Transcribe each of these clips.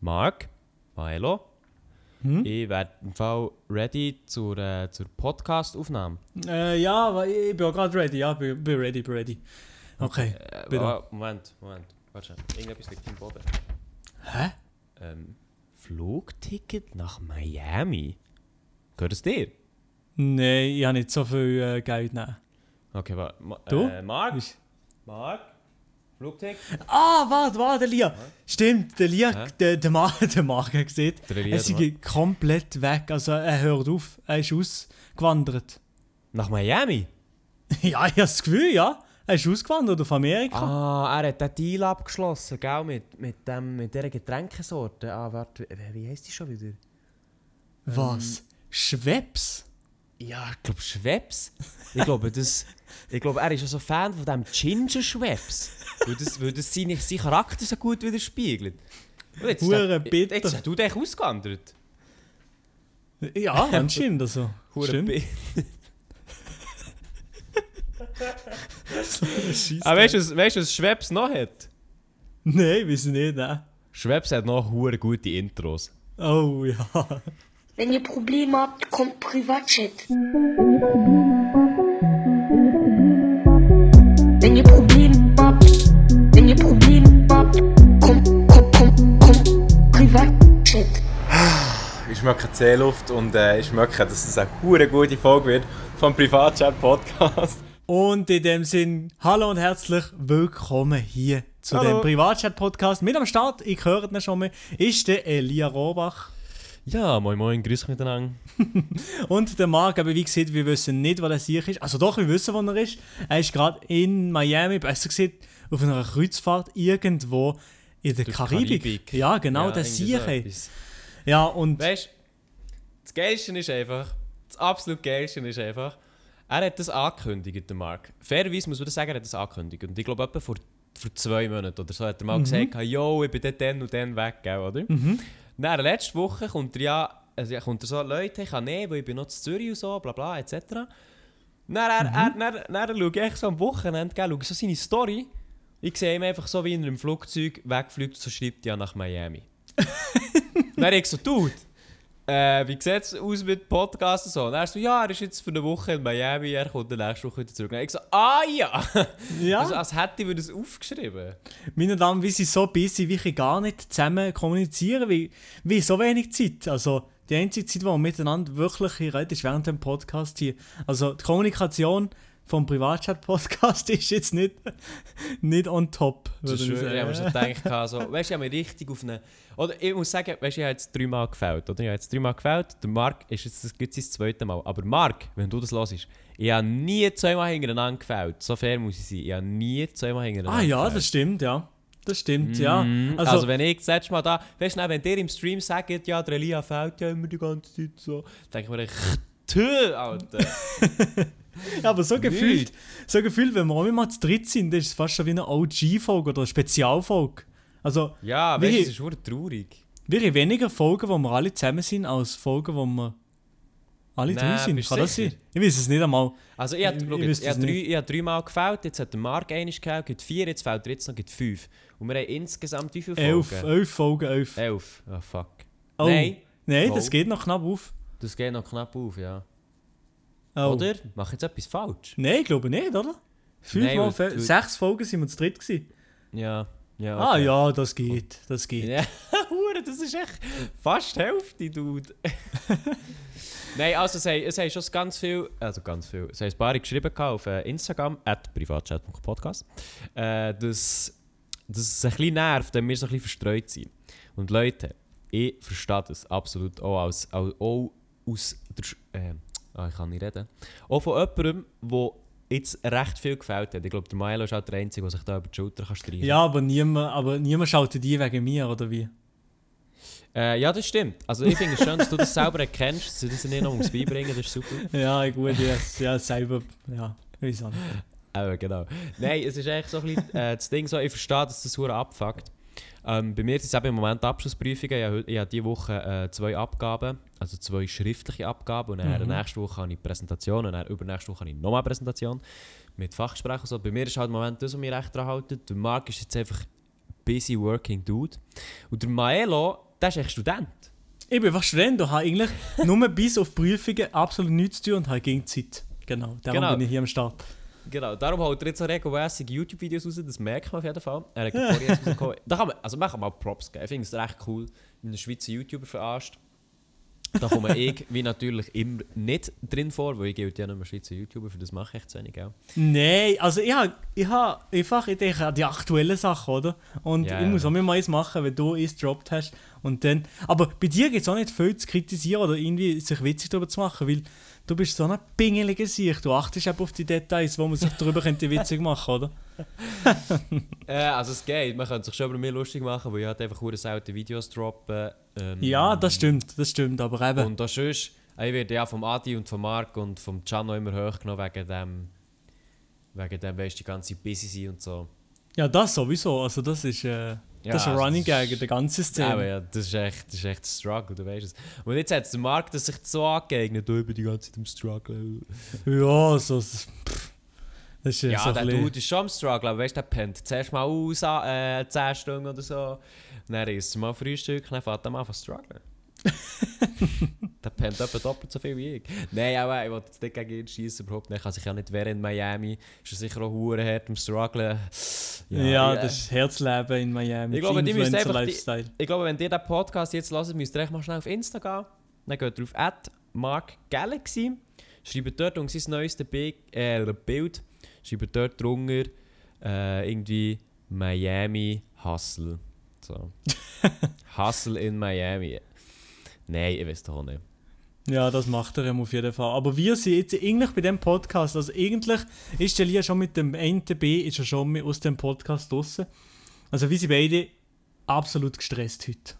Marc, Milo, Hm? ich werde im Fall ready zur, äh, zur Podcast-Aufnahme. Äh, ja, aber ich bin auch gerade ready. Ja, bin, bin ready, bin ready. Okay. Äh, bitte. Moment, Moment. Warte. Irgendetwas liegt im Boden. Hä? Ähm, Flugticket nach Miami? Gehört es dir? Nein, ich habe nicht so viel äh, Geld nehmen. Okay, warte. Ma Du? Äh, Marc? Ist- Marc? Flugticket? Ah, warte, warte, der Lia. Stimmt, der Lia, der, der, Mar der Der Elia, er ist komplett weg. Also er hört auf, er ist ausgewandert. Nach Miami? ja, ich habe das Gefühl, ja. Er ist ausgewandert auf Amerika. Ah, er hat den Deal abgeschlossen, gell? Mit, mit, dem, mit dieser Getränkesorte. Ah, warte, wie, heisst die schon wieder? Was? Schweppes? Ja, ich glaube Schweppes. Ich glaube, das, ich glaube, er ist ja so Fan von dem Ginger Schweppes. Weil das, weil das seinen, Charakter so gut widerspiegelt. Und jetzt Hure bitter. Jetzt hast du dich ausgewandert. Ja, anscheinend also. Hure Stimmt. bi- Scheisse. Aber weißt du, was- weißt was Schweppes noch hat? Nein, weiß ich nicht, nein. Schweppes hat noch hure gute Intros. Oh ja. Wenn ihr Probleme habt, kommt Privatchat. Wenn ihr Probleme habt, wenn ihr Probleme habt, kommt, kommt, kommt, kommt Privatchat. Ich schmecke Seeluft und äh, ich schmecke, dass es eine hure gute Folge wird vom Privatchat Podcast. Und in dem Sinn, hallo und herzlich willkommen hier zu Hallo. dem Privatchat-Podcast. Mit am Start, ich höre ihn schon mal, ist der Elia Rohrbach. Ja, moin moin, grüß euch miteinander. Und der Marc, aber wie gesagt, wir wissen nicht, wo er sich ist. Also doch, wir wissen, wo er ist. Er ist gerade in Miami, besser gesagt, auf einer Kreuzfahrt irgendwo in der Karibik. Karibik. Ja, genau, Ja, der Sieg. so ja, und Weißt das Geilste ist einfach, das absolut Geilste ist einfach, er hat das angekündigt, der Marc. Fairerweise muss man das sagen, er hat das angekündigt. Und ich glaube, etwa vor, vor zwei Monaten oder so hat er mal gesagt, yo, ich bin dann und dann weg, oder? Dann, letzte Woche kommt er ja, also ja, kommt er so, Leute, ich kann nicht, weil ich bin noch zu Zürich und so, bla bla, etc. Dann, er, er, dann, dann schaue ich so am Wochenende, gell, schaue so seine Story. Ich sehe ihn einfach so, wie er im Flugzeug wegfliegt, so schreibt ja nach Miami. dann ich so, Dude, äh, wie sieht es aus mit Podcasts und so? Und er so, ja, er ist jetzt für eine Woche in Miami, er kommt dann nächste Woche wieder zurück. Und ich so, ah ja! ja, Also, als hätte ich mir das aufgeschrieben. meine Damen, wir sind so busy, wir können gar nicht zusammen kommunizieren, wie, wie so wenig Zeit. Also die einzige Zeit, wo wir miteinander wirklich hier reden, ist während dem Podcast hier. Also die Kommunikation vom Privatchat-Podcast ist jetzt nicht, nicht on top. Das ist ich habe sagen. gedacht, also, weißt du, ich habe richtig auf eine. Oder ich muss sagen, weißt du, ich habe jetzt dreimal gefällt. Oder? Ich habe jetzt dreimal gefällt. Der Marc ist jetzt das, gibt sein zweites Mal. Aber Marc, wenn du das hörst, ich habe nie zweimal hintereinander gefällt. So fair muss ich sein. Ich habe nie zweimal hintereinander Ah ja, gefällt. das stimmt, ja. Das stimmt, ja. Mhm. Also, Also, wenn ich das letzte Mal da, weißt du, wenn ihr im Stream sagt, ja, der Elia fällt ja immer die ganze Zeit so, denke ich mir, Tö, Alter. ja, aber so gefühlt, so gefühlt, wenn wir mal zu dritt sind, dann ist es fast schon wie eine OG-Folge oder eine Spezialfolge. Also, Ja, weißt du, es ist schon traurig. wir haben weniger Folgen, wo wir alle zusammen sind, als Folgen, wo wir alle Nein, drei sind. Kann das sein? Ich weiß es nicht einmal. Also ich habe Ich- ich jetzt, ich es habe drei, ich habe dreimal gefällt, jetzt hat der Marc einiges gefällt, gibt vier, jetzt fällt er jetzt noch, gibt fünf. Und wir haben insgesamt wie viele Folgen? Elf, elf Folgen, elf. Elf. Oh fuck. Oh. Nein, Nein, Oh. das geht noch knapp auf. das geht noch knapp auf, ja. Oh. Oder? Mach jetzt etwas falsch? Nein, ich glaube nicht, oder? Fünf Nein, mal, weil fe- sechs Folgen sind wir zu dritt gewesen. Ja. Ja, Ah okay. ja, das geht, das geht. Ja, das ist echt fast die Hälfte, Dude. Nein, also es haben, es haben schon ganz viel, also ganz viel, es haben ein paar geschrieben auf äh, Instagram, at privatchat.podcast, äh, dass, dass es ein bisschen nervt, wenn wir so ein bisschen verstreut sind. Und Leute, ich verstehe das absolut auch, als, auch, auch aus der, äh, ah, ich kann nicht reden, auch von jemandem, der jetzt recht viel gefällt hat. Ich glaube, der Milo ist auch der Einzige, der sich da über die Schulter kann streichen Ja, aber niemand, aber niemand schaut die wegen mir, oder wie? Äh, ja, das stimmt. Also ich finde es schön, dass du das selber erkennst, dass du das nicht noch ums Beibringen, das ist super. Ja, gut, yes. ja, selber, ja, weiß auch nicht. Aber genau. Nein, es ist echt so ein bisschen äh, das Ding so, ich verstehe, dass das hure abfuckt. Ähm, bei mir ist es eben im Moment Abschlussprüfungen. Ich ich habe diese Woche äh, zwei Abgaben, also zwei schriftliche Abgaben. Und dann Mhm. nächste Woche habe ich Präsentation und dann übernächste Woche habe ich nochmal Präsentation mit Fachgesprächen. So. Bei mir ist halt im Moment das, was mich recht dran hält. Der Marc ist jetzt einfach busy working dude. Und der Maelo der ist echt Student. Ich bin einfach Student und habe eigentlich nur bis auf Prüfungen absolut nichts zu tun und habe gegen Zeit. Genau, darum Genau. bin ich hier am Start. Genau, darum haut er jetzt so regelmäßig YouTube-Videos raus, das merkt man auf jeden Fall. Er hat vorher rausgekommen. Da kann man, also man kann mal Props geben. Ich finde es recht cool, wenn ein Schweizer YouTuber verarscht. Da komme ich, wie natürlich immer, nicht drin vor, weil ich gilt ja nicht mehr Schweizer YouTuber, für das mache ich zu wenig, auch. Nein, also ich habe ich ha einfach, ich denke an die aktuellen Sachen, oder? Und Ja, ich muss auch mal eins machen, wenn du eins gedroppt hast. Und dann, aber bei dir gibt es auch nicht viel zu kritisieren oder irgendwie sich witzig darüber zu machen, weil du bist so ein pingeliger Sicht. Du achtest eben auf die Details, wo man sich darüber könnte witzig machen oder? Äh, also es geht, man könnte sich schon über mich lustig machen, weil ich halt einfach selten Videos droppen. Ähm, Ja, das stimmt, das stimmt, aber eben. Und auch sonst, ich werde ja vom Adi und vom Marc und vom Gianno immer hochgenommen wegen dem, wegen dem, weißt du, die ganze busy sein und so. Ja, das sowieso, also das ist, äh, Ja, das ist ein also Running ist- Gag der ganzen Szene. Aber ja, das ist echt, das ist echt ein Struggle, du weißt es. Und jetzt hat der Marc das sich so angeeignet, du bin die ganze Zeit im Struggle. Ja, so, pff, das ist Ja, so der Dude ist schon am Struggle, aber weißt du, der pennt zuerst mal aus, äh, 10 Stunden oder so. Dann isst er mal Frühstück, dann fährt er mal an zu strugglen. der pennt etwa doppelt so viel wie ich. Nein, aber ich wollte jetzt nicht gegen ihn schießen, überhaupt nicht. Er kann sich ja nicht wehren in Miami. Ist er sicher auch hure hart am Strugglen. Ja, ich- das ist Herzleben in Miami. Ich glaube, die müssen einfach die-. Ich glaube, wenn ihr diesen Podcast jetzt hört, müsst ihr echt mal schnell auf Insta gehen. Dann geht ihr auf @markgalaxy. Schreibt dort unter sein neuestes äh, Bild. Schreibt dort drunter äh, irgendwie Miami Hustle. So. Hustle in Miami. Nein, ich weiß doch auch nicht. Ja, das macht er auf jeden Fall. Aber wir sind jetzt eigentlich bei dem Podcast, also eigentlich ist der Lia schon mit dem NTB, ist er schon aus dem Podcast draussen. Also wir sind beide absolut gestresst heute.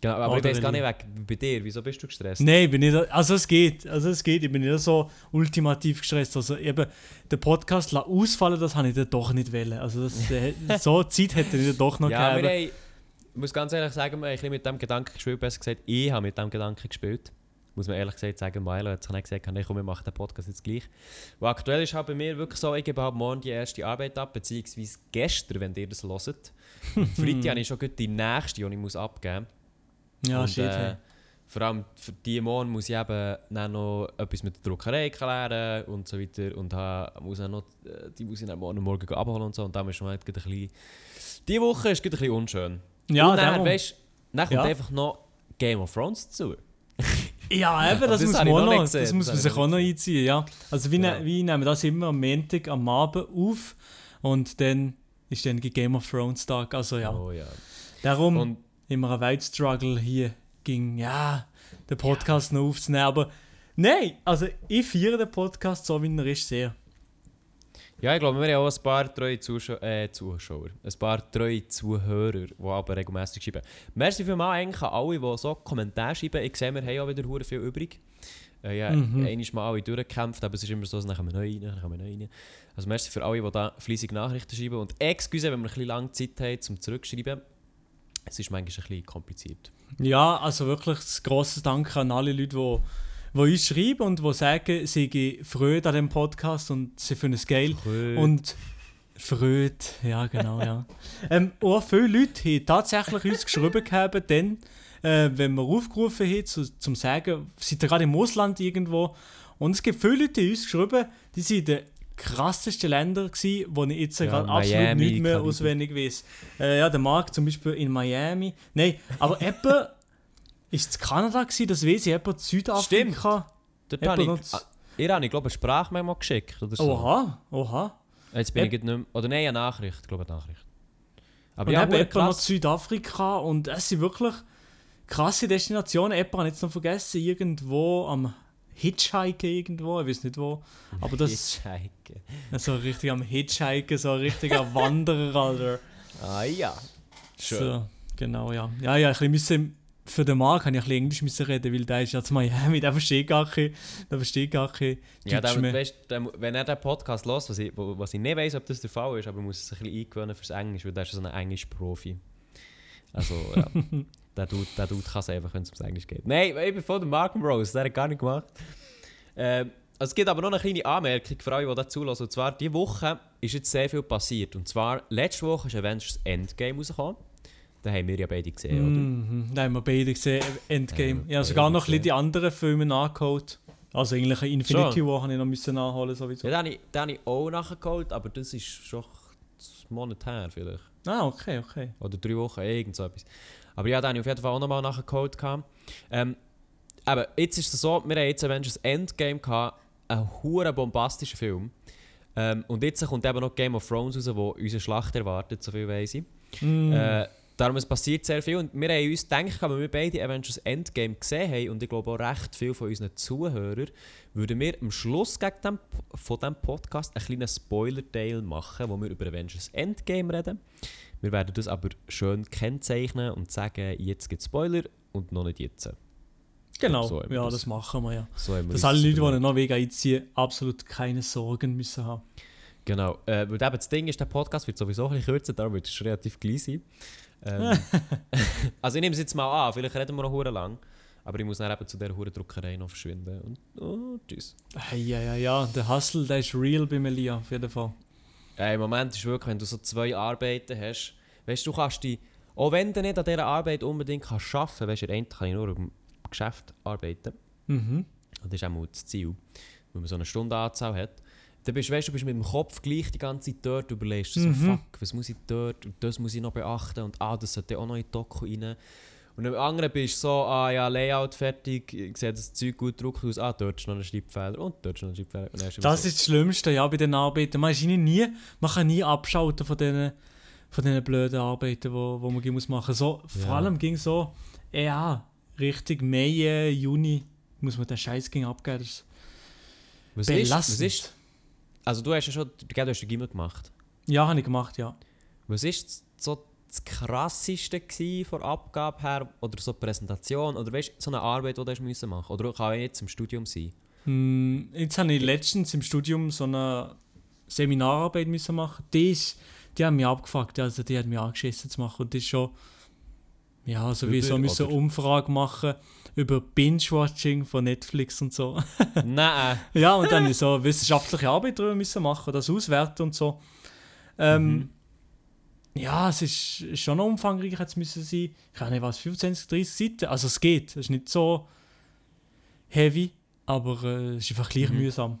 Genau, aber ich Oder weiß gar nicht weg bei dir. Wieso bist du gestresst? Nein, ich bin nicht, also es geht, also es geht, ich bin nicht so ultimativ gestresst. Also eben, den Podcast ausfallen, das habe ich dann doch nicht wollen. Also das, so Zeit hätte ich dann doch noch Ja, ich muss ganz ehrlich sagen, ein bisschen mit dem Gedanken gespielt. Besser gesagt, ich habe mit dem Gedanken gespielt. Muss man ehrlich gesagt sagen, Milo hat sich nicht gesagt, nee, komm, wir machen den Podcast jetzt gleich. Und aktuell ist halt bei mir wirklich so, ich gebe halt morgen die erste Arbeit ab, beziehungsweise gestern, wenn ihr das hört. Freitag habe ich schon die nächste, die ich muss abgeben muss. Ja, Und, shit. äh, hey. vor allem für die morgen muss ich eben dann noch etwas mit der Druckerei klären und so weiter. Und ha, muss auch noch, äh, die muss ich dann morgen, morgen abholen und so. Und dann ist schon halt ein bisschen... Die Woche ist ein bisschen unschön. Ja, und dann, weißt, dann kommt Ja. einfach noch Game of Thrones dazu. Ja, eben, das, das muss man noch noch, das muss man sich ich auch noch einziehen, ja. Also wir, Genau. ne, wir nehmen das immer am Montag, am Abend auf und dann ist dann Game of Thrones Tag, also ja. Oh ja. Darum Und immer ein Weltstruggle hier ging, ja, den Podcast noch aufzunehmen, aber nein, also ich feiere den Podcast so, wie er ist, sehr. Ja, ich glaube, wir haben auch ein paar treue Zuschau äh, Zuschauer, ein paar treue Zuhörer, die aber regelmäßig schreiben. Merci vielmals eigentlich an alle, die so Kommentare schreiben. Ich sehe, wir haben auch wieder hure viel übrig. Äh, ja, Mhm. einmal mal alle durchgekämpft, aber es ist immer so, dann kommen wir neu rein, dann kommen wir neu rein. Also merci für alle, die da fleissig Nachrichten schreiben. Und excuse, wenn wir ein bisschen lange Zeit haben zum Zurückschreiben. Es ist manchmal ein bisschen kompliziert. Ja, also wirklich ein grosses Dank an alle Leute, die, die uns schreiben und die sagen, sie sind Freude an dem Podcast und sie finden es geil. Freude. Und Freude, ja genau, ja. ähm, auch viele Leute haben tatsächlich uns geschrieben gehabt, dann, äh, wenn wir aufgerufen haben, zu, zum sagen, seid ihr gerade im Ausland irgendwo. Und es gibt viele Leute, die uns geschrieben, die sind in den krassesten Ländern gewesen, wo ich jetzt Ja, gerade absolut Miami, nicht mehr auswendig weiß. Äh, ja, der Marc zum Beispiel in Miami. Nein, aber etwa ist es Kanada gewesen, das weiß ich, etwa Südafrika. Dort Eben habe ich, ihr habe ich glaube eine Sprachmemo geschickt oder so. Oha, oha. Jetzt bin Eb- ich nicht mehr, Oder nein, eine Nachricht, ich glaube eine Nachricht. Aber Und ja, eben etwa noch. Südafrika und es sind wirklich krasse Destinationen. Etwa habe ich jetzt noch vergessen, irgendwo am Hitchhiken irgendwo, ich weiß nicht wo. Aber das Hitchhiken. so richtig am Hitchhiken, so ein richtiger Wanderer, Alter. Ah ja. Schön. So, genau, ja. Ja, ja, ein bisschen für den Marc habe ich ein bisschen Englisch müssen reden, weil der ist ja zu Miami, der versteht gar kein, der versteht gar kein Ja, der, mehr. weißt, der, wenn er den Podcast hört, was ich, was ich nicht weiß, ob das der Fall ist, aber er muss sich ein bisschen eingewöhnen fürs Englisch, weil der ist so ein Englisch-Profi. Also, ja. der Dude, der Dude kann es einfach, wenn es ums Englisch geht. Nein, ich bin von der Mark Rose, der hat gar nicht gemacht. Ähm, also es gibt aber noch eine kleine Anmerkung für alle, die dazu zulassen. Und zwar, diese Woche ist jetzt sehr viel passiert. Und zwar, letzte Woche ist Avengers Endgame rausgekommen. Den haben wir ja beide gesehen, oder? Mhm, da haben wir beide gesehen, Endgame. Haben wir Ja, sogar noch ein bisschen gesehen. die anderen Filme nachgeholt. Also eigentlich ein Infinity War habe ich noch müssen nachholen sowieso. Ja, den habe ich, den habe ich auch nachgeholt, aber das ist schon Monat her vielleicht. Ah, okay, okay. Oder drei Wochen, irgend so etwas. Aber ja, den habe ich auf jeden Fall auch nochmal nachgeholt. gehabt. Ähm, aber jetzt ist es so, wir haben jetzt Avengers Endgame gehabt, einen hure bombastischen Film. Ähm, und jetzt kommt eben noch Game of Thrones raus, wo unsere Schlacht erwartet, so viel weiss ich. Mm. Äh, darum es passiert sehr viel und wir haben uns gedacht, wenn wir beide Avengers Endgame gesehen haben und ich glaube auch recht viele von unseren Zuhörern, würden wir am Schluss gegen dem, von diesem Podcast einen kleinen Spoiler-Teil machen, wo wir über Avengers Endgame reden. Wir werden das aber schön kennzeichnen und sagen, jetzt gibt es Spoiler und noch nicht jetzt. genau, so ja, das. das machen wir ja. So haben wir Dass alle Leute, die einen Norwegen einziehen, absolut keine Sorgen müssen haben. Genau, äh, weil eben das Ding ist, der Podcast wird sowieso ein bisschen kürzer, darum wird es relativ klein sein. Ähm, also ich nehme es jetzt mal an, vielleicht reden wir noch hure lang, aber ich muss dann eben zu dieser hure Druckerei noch verschwinden und oh, tschüss. Hey, ja, ja, ja, der Hustle, der ist real bei Melia, auf jeden Fall. Äh, Im Moment ist wirklich, wenn du so zwei Arbeiten hast, weißt du, du kannst die, auch wenn du nicht an dieser Arbeit unbedingt kannst arbeiten, weißt du, einen kann ich nur im Geschäft arbeiten, Mhm. und das ist auch mal das Ziel, wenn man so eine Stundenanzahl hat. Dann bist, weißt, du bist mit dem Kopf gleich die ganze Zeit dort, du überlegst so, Mhm. fuck, was muss ich dort und das muss ich noch beachten und ah, das sollte auch noch in die Doku rein. Und am anderen bist du so, ah ja, Layout fertig, sehe das Zeug gut gedruckt aus, ah, dort ist noch ein Schreibfehler und dort ist noch ein Schreibfehler. Und Das so. ist das Schlimmste, ja, bei den Arbeiten. Man, ist nie, man kann nie abschalten von diesen, von diesen blöden Arbeiten, wo, wo man muss machen so Vor Ja. allem ging so, ja, Richtung Mai, Juni muss man den Scheiß abgeben. Das was, ist, was belastend. ist, also du hast ja schon, du hast den Gimmer gemacht. Ja, habe ich gemacht, ja. Was ist so das krasseste gsi von Abgabe her oder so Präsentation oder weißt, so eine Arbeit, die du hast müssen machen oder kann auch jetzt im Studium sein? Hm, jetzt habe ich letztens im Studium so eine Seminararbeit müssen machen. Die, ist, die haben mich abgefuckt, also die hat mich angeschissen zu machen. Und das ist schon, ja, so wie so müssen Umfrage machen über Binge-Watching von Netflix und so. Nein. ja, und dann so wissenschaftliche Arbeit darüber müssen machen, das auswerten und so. Ähm, Mhm. Ja, es ist, schon umfangreich jetzt müssen sein. Ich weiß nicht was, 25, 30 Seiten. Also es geht, es ist nicht so heavy, aber äh, es ist einfach gleich Mhm. mühsam.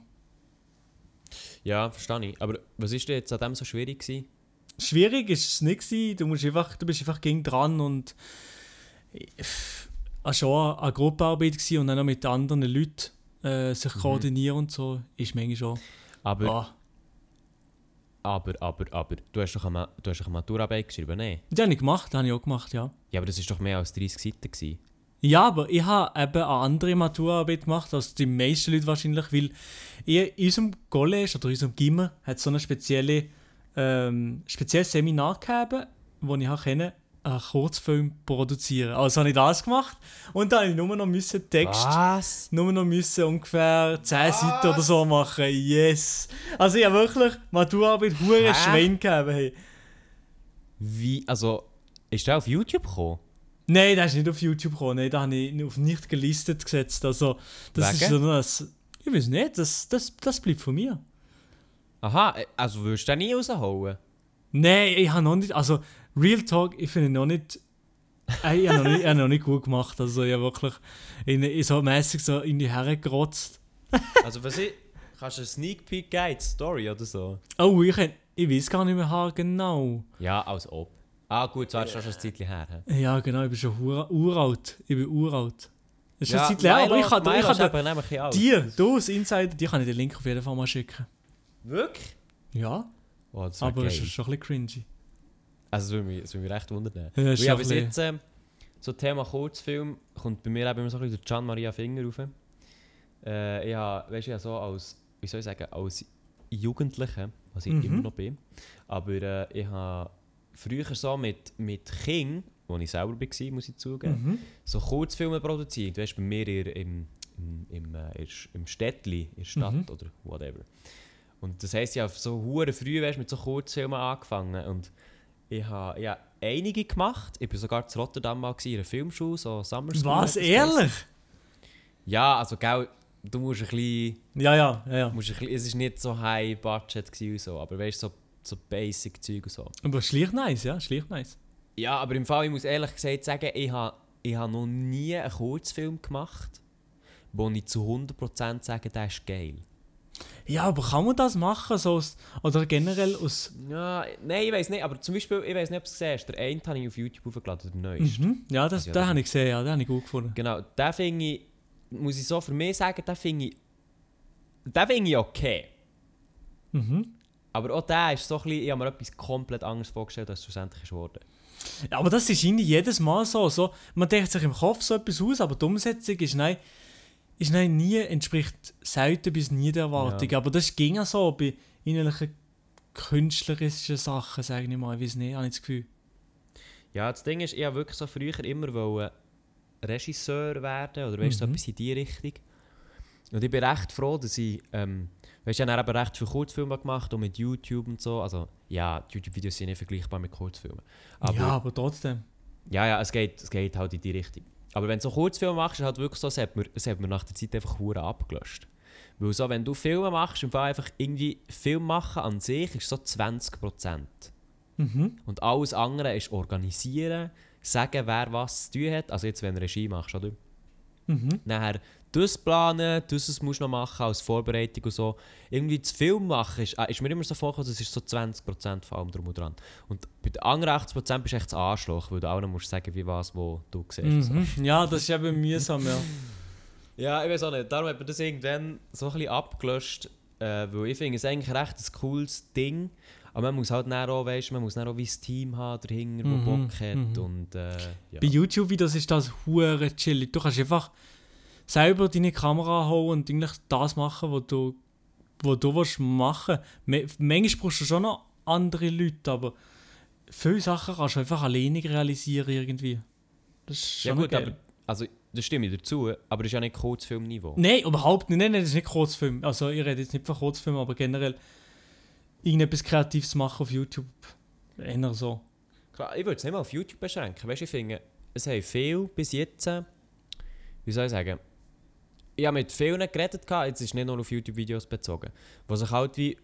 Ja, verstehe ich. Aber was ist denn jetzt an dem so schwierig gewesen? Schwierig ist es nicht gewesen. Du, musst einfach, du bist einfach gegen dran und war schon eine Gruppenarbeit gewesen und dann noch mit anderen Leuten äh, sich koordinieren und so, ist manchmal schon. Aber, Ah. aber, aber, aber, du hast doch eine, du hast doch eine Maturarbeit geschrieben, nein? Das habe ich gemacht, das habe ich auch gemacht, ja. Ja, aber das ist doch mehr als 30 Seiten gewesen. Ja, aber ich habe eben eine andere Maturarbeit gemacht als die meisten Leute wahrscheinlich, weil ich, in unserem College oder in unserem Gimmer hat so eine spezielle, ähm, spezielles Seminar gegeben, wo ich auch können, einen Kurzfilm produzieren. Also habe ich das gemacht und dann habe ich nur noch müssen Text, Was? nur noch müssen ungefähr 10 Seiten oder so machen. Yes! Also ich habe wirklich Maturarbeit hure Hä? Schwein gegeben. Hey. Wie, also, ist der auf YouTube gekommen? Nein, das ist nicht auf YouTube gekommen. Nein, da habe ich auf nicht gelistet gesetzt. Also, das Wegen? ist so das. Ich weiß nicht, das, das, das bleibt von mir. Aha, äh, also würdest du den nie rausholen? Nein, ich habe noch nicht. Also, Real Talk, ich finde noch nicht. ich habe noch, nicht- ich habe noch nicht gut gemacht. Also, ich habe wirklich in, in so mäßig so in die hergerotzt. Also, was ich. Kannst du einen Sneak Peek die Story oder so? Oh, ich, ich weiß gar nicht mehr genau. Ja, als ob. Ah, gut, so ist das schon ein Zeitchen her. hä? Ja, genau, ich bin schon ura- uralt. Ich bin uralt. Das ist Ja, Zeit her, aber ich kann, Milo ich kann ein alt. dir, du als Insider, dir kann ich den Link auf jeden Fall mal schicken. Wirklich? Ja, Oh, aber es ist schon ein bisschen cringy. Also, das würde mich, das würde mich recht wundern. Ja, Weil ein jetzt ähm, so Thema Kurzfilm kommt bei mir eben immer so ein bisschen Gian Maria Finger rauf. Äh, ich habe, weißt du, so als, wie soll ich sagen, als Jugendlicher, was ich Mhm. immer noch bin, aber äh, ich habe früher so mit, mit King, wo ich selber war, muss ich zugeben, Mhm. so Kurzfilme produziert. Weißt du, bei mir im, im, im, äh, in, im Städtli, in der Stadt Mhm. oder whatever. Und das heisst, ich habe so hure früh weißt, mit so Kurzfilmen angefangen. Und ich habe ja, einige gemacht. Ich war sogar zu Rotterdam mal in einer Filmschule, so Summer School. Was, ehrlich? Ja, also gell, du musst ein bisschen, Ja, ja, ja, ja. musst ein bisschen es war nicht so high budget gewesen und so, aber weißt du, so, so basic Zeug und so. Aber schlicht nice, ja, schlicht nice. Ja, aber im Fall, ich muss ehrlich gesagt sagen, ich habe ich ha noch nie einen Kurzfilm gemacht, wo ich zu 100% sage, der ist geil. Ja, aber kann man das machen? So aus, oder generell aus. Ja, nein, ich weiß nicht, aber zum Beispiel, ich weiß nicht, ob du es siehst, der eine habe ich auf YouTube hochgeladen, der neueste. Mhm. Ja, das, Ja, den habe ich gesehen, ja, den habe ich gut gefunden. Genau, den finde ich, muss ich so für mich sagen, den finde ich, den finde ich okay. Mhm. Aber auch der ist so ein bisschen, ich habe mir etwas komplett anderes vorgestellt, als es schlussendlich ist geworden. Ja, aber das ist irgendwie jedes Mal so, so. Man denkt sich im Kopf so etwas aus, aber die Umsetzung ist nein, ist nein nie, entspricht selten bis nie der Erwartung. Ja. Aber das ging ja so bei innerlichen künstlerischen Sachen, sage ich mal. Ich weiß nicht, habe ich das Gefühl. Ja, das Ding ist, ich wollte wirklich so früher immer wollen Regisseur werden oder weißt du, so Mhm. etwas in die Richtung. Und ich bin recht froh, dass ich, ähm, weißt du, ich habe eben recht viele Kurzfilme gemacht und mit YouTube und so. Also, ja, YouTube-Videos sind nicht vergleichbar mit Kurzfilmen. Aber ja, aber trotzdem. Ja, ja, es geht, es geht halt in die Richtung. Aber wenn du so Kurzfilme machst, ist halt wirklich so, es hat mir, es hat mir nach der Zeit einfach hure abgelöscht. Weil so, wenn du Filme machst, im Fall einfach irgendwie Film machen an sich ist so 20%. Mhm. Und alles andere ist organisieren, sagen, wer was zu tun hat. Also jetzt, wenn du Regie machst, oder? Mhm. Nachher das planen, das musst du noch machen als Vorbereitung und so. Irgendwie das Film machen ist, äh, ist mir immer so vorgekommen, das ist so 20% von allem drum und dran. Und bei den anderen 80% bist du echt das Arschloch, weil du auch noch musst sagen, wie was, wo du siehst. Mhm. Ja, das ist eben mühsam, ja. Ja, ich weiß auch nicht. Darum hat man das irgendwann so ein bisschen abgelöscht, äh, weil ich finde es eigentlich recht ein cooles Ding. Aber man muss halt dann auch, weißt, man muss dann auch wie ein Team haben dahinter, Mhm, das Bock hat mhm. und äh, ja. Bei YouTube-Videos ist das hure chillig. Du kannst einfach selber deine Kamera holen und eigentlich das machen, was du, was du willst machen willst. Manchmal brauchst du schon noch andere Leute, aber viele Sachen kannst du einfach alleine realisieren irgendwie. Das ist Ja schon gut, geil. aber also, das stimme ich dazu, aber das ist ja nicht Kurzfilmniveau. Nein, überhaupt nicht. Nein, nein, das ist nicht Kurzfilm. Also ich rede jetzt nicht von Kurzfilm, aber generell irgendetwas Kreatives machen auf YouTube. Eher so. Klar, ich würde es nicht mal auf YouTube beschränken. Weißt du, ich finde, es haben viel bis jetzt, wie soll ich sagen, ich habe mit vielen geredet, gehabt, jetzt ist nicht nur auf YouTube-Videos bezogen, die sich halt wie,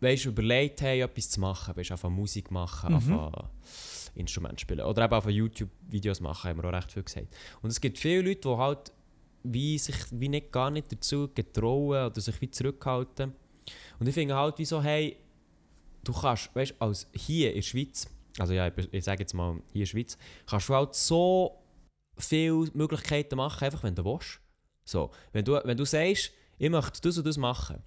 weißt, überlegt haben, etwas zu machen. Weißt, einfach Musik machen, Mhm. einfach Instrument spielen. Oder eben einfach YouTube-Videos machen, haben wir auch recht viel gesagt. Und es gibt viele Leute, die halt wie sich wie nicht, gar nicht dazu getrauen oder sich wie zurückhalten. Und ich finde halt wie so, hey, du kannst, weißt du, als hier in der Schweiz, also ja, ich, sage jetzt mal hier in der Schweiz, kannst du halt so viele Möglichkeiten machen, einfach wenn du willst. So, wenn du, wenn du sagst, ich möchte das und das machen,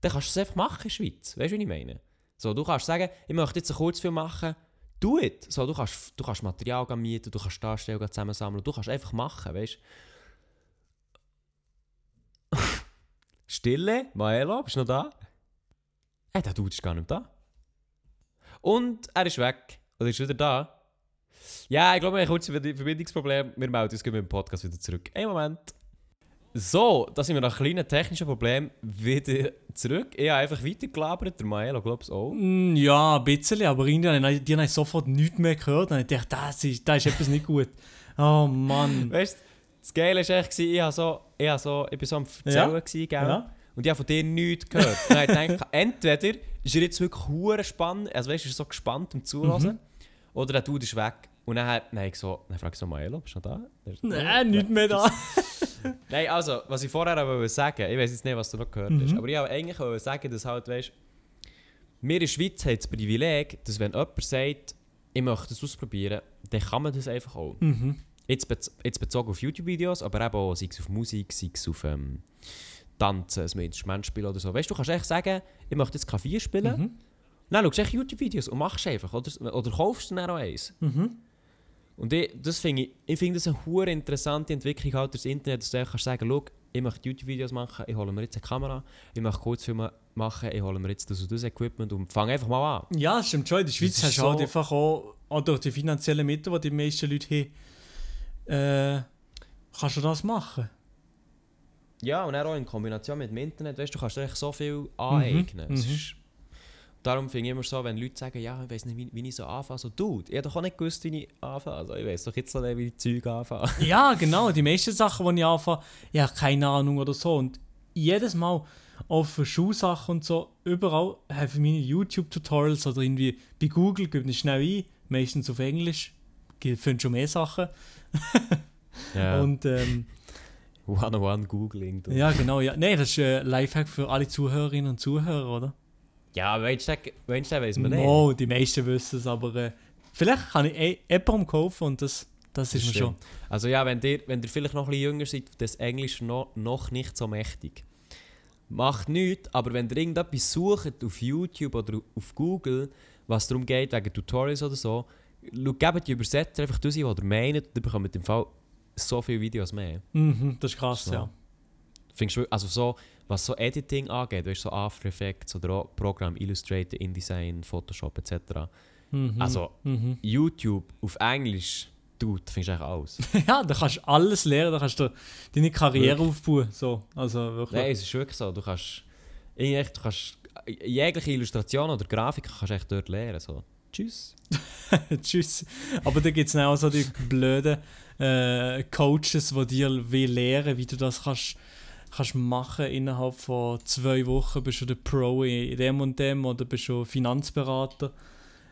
dann kannst du es einfach machen in der Schweiz. Weißt du, wie ich meine? So, du kannst sagen, ich möchte jetzt einen Kurzfilm machen, do it. So, du, kannst, du kannst Material mieten, du kannst Darsteller gehen zusammensammeln, du kannst einfach machen, weißt? Stille, Maelo, bist du noch da? Hey, der Dude ist gar nicht da. Und er ist weg. Oder ist wieder da? Ja, ich glaube, wir haben ein Verbindungsproblem. Wir melden uns mit dem Podcast wieder zurück. Einen Moment. So, da sind wir nach kleinen technischen Problemen wieder zurück. Ich habe einfach weitergelabert, der Maelo glaubt es auch. Mm, Ja, ein bisschen, aber irgendwie die habe ich sofort nichts mehr gehört. Und ich dachte, das ist, das ist etwas nicht gut. Oh Mann. Weißt du, das Geile war echt, ich, habe so, ich, habe so, ich bin so am Erzählen, Ja. gewesen, gell? Ja. Und ich habe von dir nichts gehört. Und ich gedacht, entweder ist er jetzt wirklich hure spannend, also weißt du, ist so gespannt um zuhören, Mhm. oder der Dude ist weg. Und dann, dann, ich so, dann frage ich so, Maelo, bist du noch da? Nein, nichts mehr da. Nein, also, was ich vorher aber sagen, ich weiß jetzt nicht, was du noch gehört Mhm. hast, aber ich wollte eigentlich sagen, dass halt, weißt wir in der Schweiz haben das Privileg, dass wenn jemand sagt, ich möchte das ausprobieren, dann kann man das einfach auch. Mhm. Jetzt, bez jetzt bezogen auf YouTube-Videos, aber eben auch, sei es auf Musik, sei es auf ähm, Tanzen, ein Instrument spielen oder so. Weißt du, du kannst echt sagen, ich möchte jetzt Klavier spielen. Mhm. Dann schaust du YouTube-Videos und machst einfach. Oder, oder kaufst du dann auch eins. Mhm. Und ich, das finde ich, ich finde das eine hure interessante Entwicklung halt durchs Internet, dass du kannst sagen, schau, ich möchte YouTube-Videos machen, ich hole mir jetzt eine Kamera, ich möchte Kurzfilme machen, ich hole mir jetzt das und das Equipment und fange einfach mal an. Ja, das stimmt schon. In der Schweiz hast du halt so- einfach auch, auch durch die finanziellen Mittel, die die meisten Leute haben, äh, kannst du das machen. Ja, und auch in Kombination mit dem Internet, weißt du, du kannst dir echt so viel aneignen. Es mhm. Darum finde ich immer so, wenn Leute sagen, ja, ich weiß nicht, wie, wie ich so anfange, so, Dude, ich habe doch auch nicht gewusst, wie ich anfange. Also, ich weiß doch jetzt noch nicht, wie ich Zeug anfange. Ja, genau. Die meisten Sachen, die ich anfange, ich habe keine Ahnung oder so. Und jedes Mal, auch für Schulsachen und so, überall habe ich meine YouTube-Tutorials oder irgendwie bei Google, gebe ich schnell ein, meistens auf Englisch. Findest schon mehr Sachen. Ja. Und ähm, One-on-one Googling. du. ja, genau, ja. Nein, das ist ein Lifehack für alle Zuhörerinnen und Zuhörer, oder? Ja, aber weißt du, weiss man nicht. Oh, die meisten wissen es, aber äh, vielleicht kann ich eh jemandem kaufen und das, das ist mir schon. Also ja, wenn ihr, wenn ihr vielleicht noch ein bisschen jünger seid, das Englisch noch, noch nicht so mächtig. Macht nichts, aber wenn ihr irgendetwas sucht auf YouTube oder auf Google, was darum geht, wegen Tutorials oder so, schaut, gebt die Übersetzer einfach durch, was ihr meint, und ihr bekommt im Fall so viele Videos mehr. Mhm, das ist krass, So. ja. Findest du, also so, was so Editing angeht, weißt du, so After Effects oder auch Programm Illustrator, InDesign, Photoshop etc. Mhm. Also Mhm. YouTube auf Englisch, tut, findest du eigentlich alles. ja, da kannst du alles lernen, da kannst du deine Karriere aufbauen. So, also wirklich. Nein, es ist wirklich so. Du kannst, eigentlich, du kannst jegliche Illustration oder Grafik kannst du echt dort lernen. So. Tschüss. Tschüss. Aber da gibt es auch so die blöden äh, Coaches, die dir will lehren wie du das kannst, kannst machen innerhalb von zwei Wochen. Bist du der Pro in dem und dem oder bist du Finanzberater.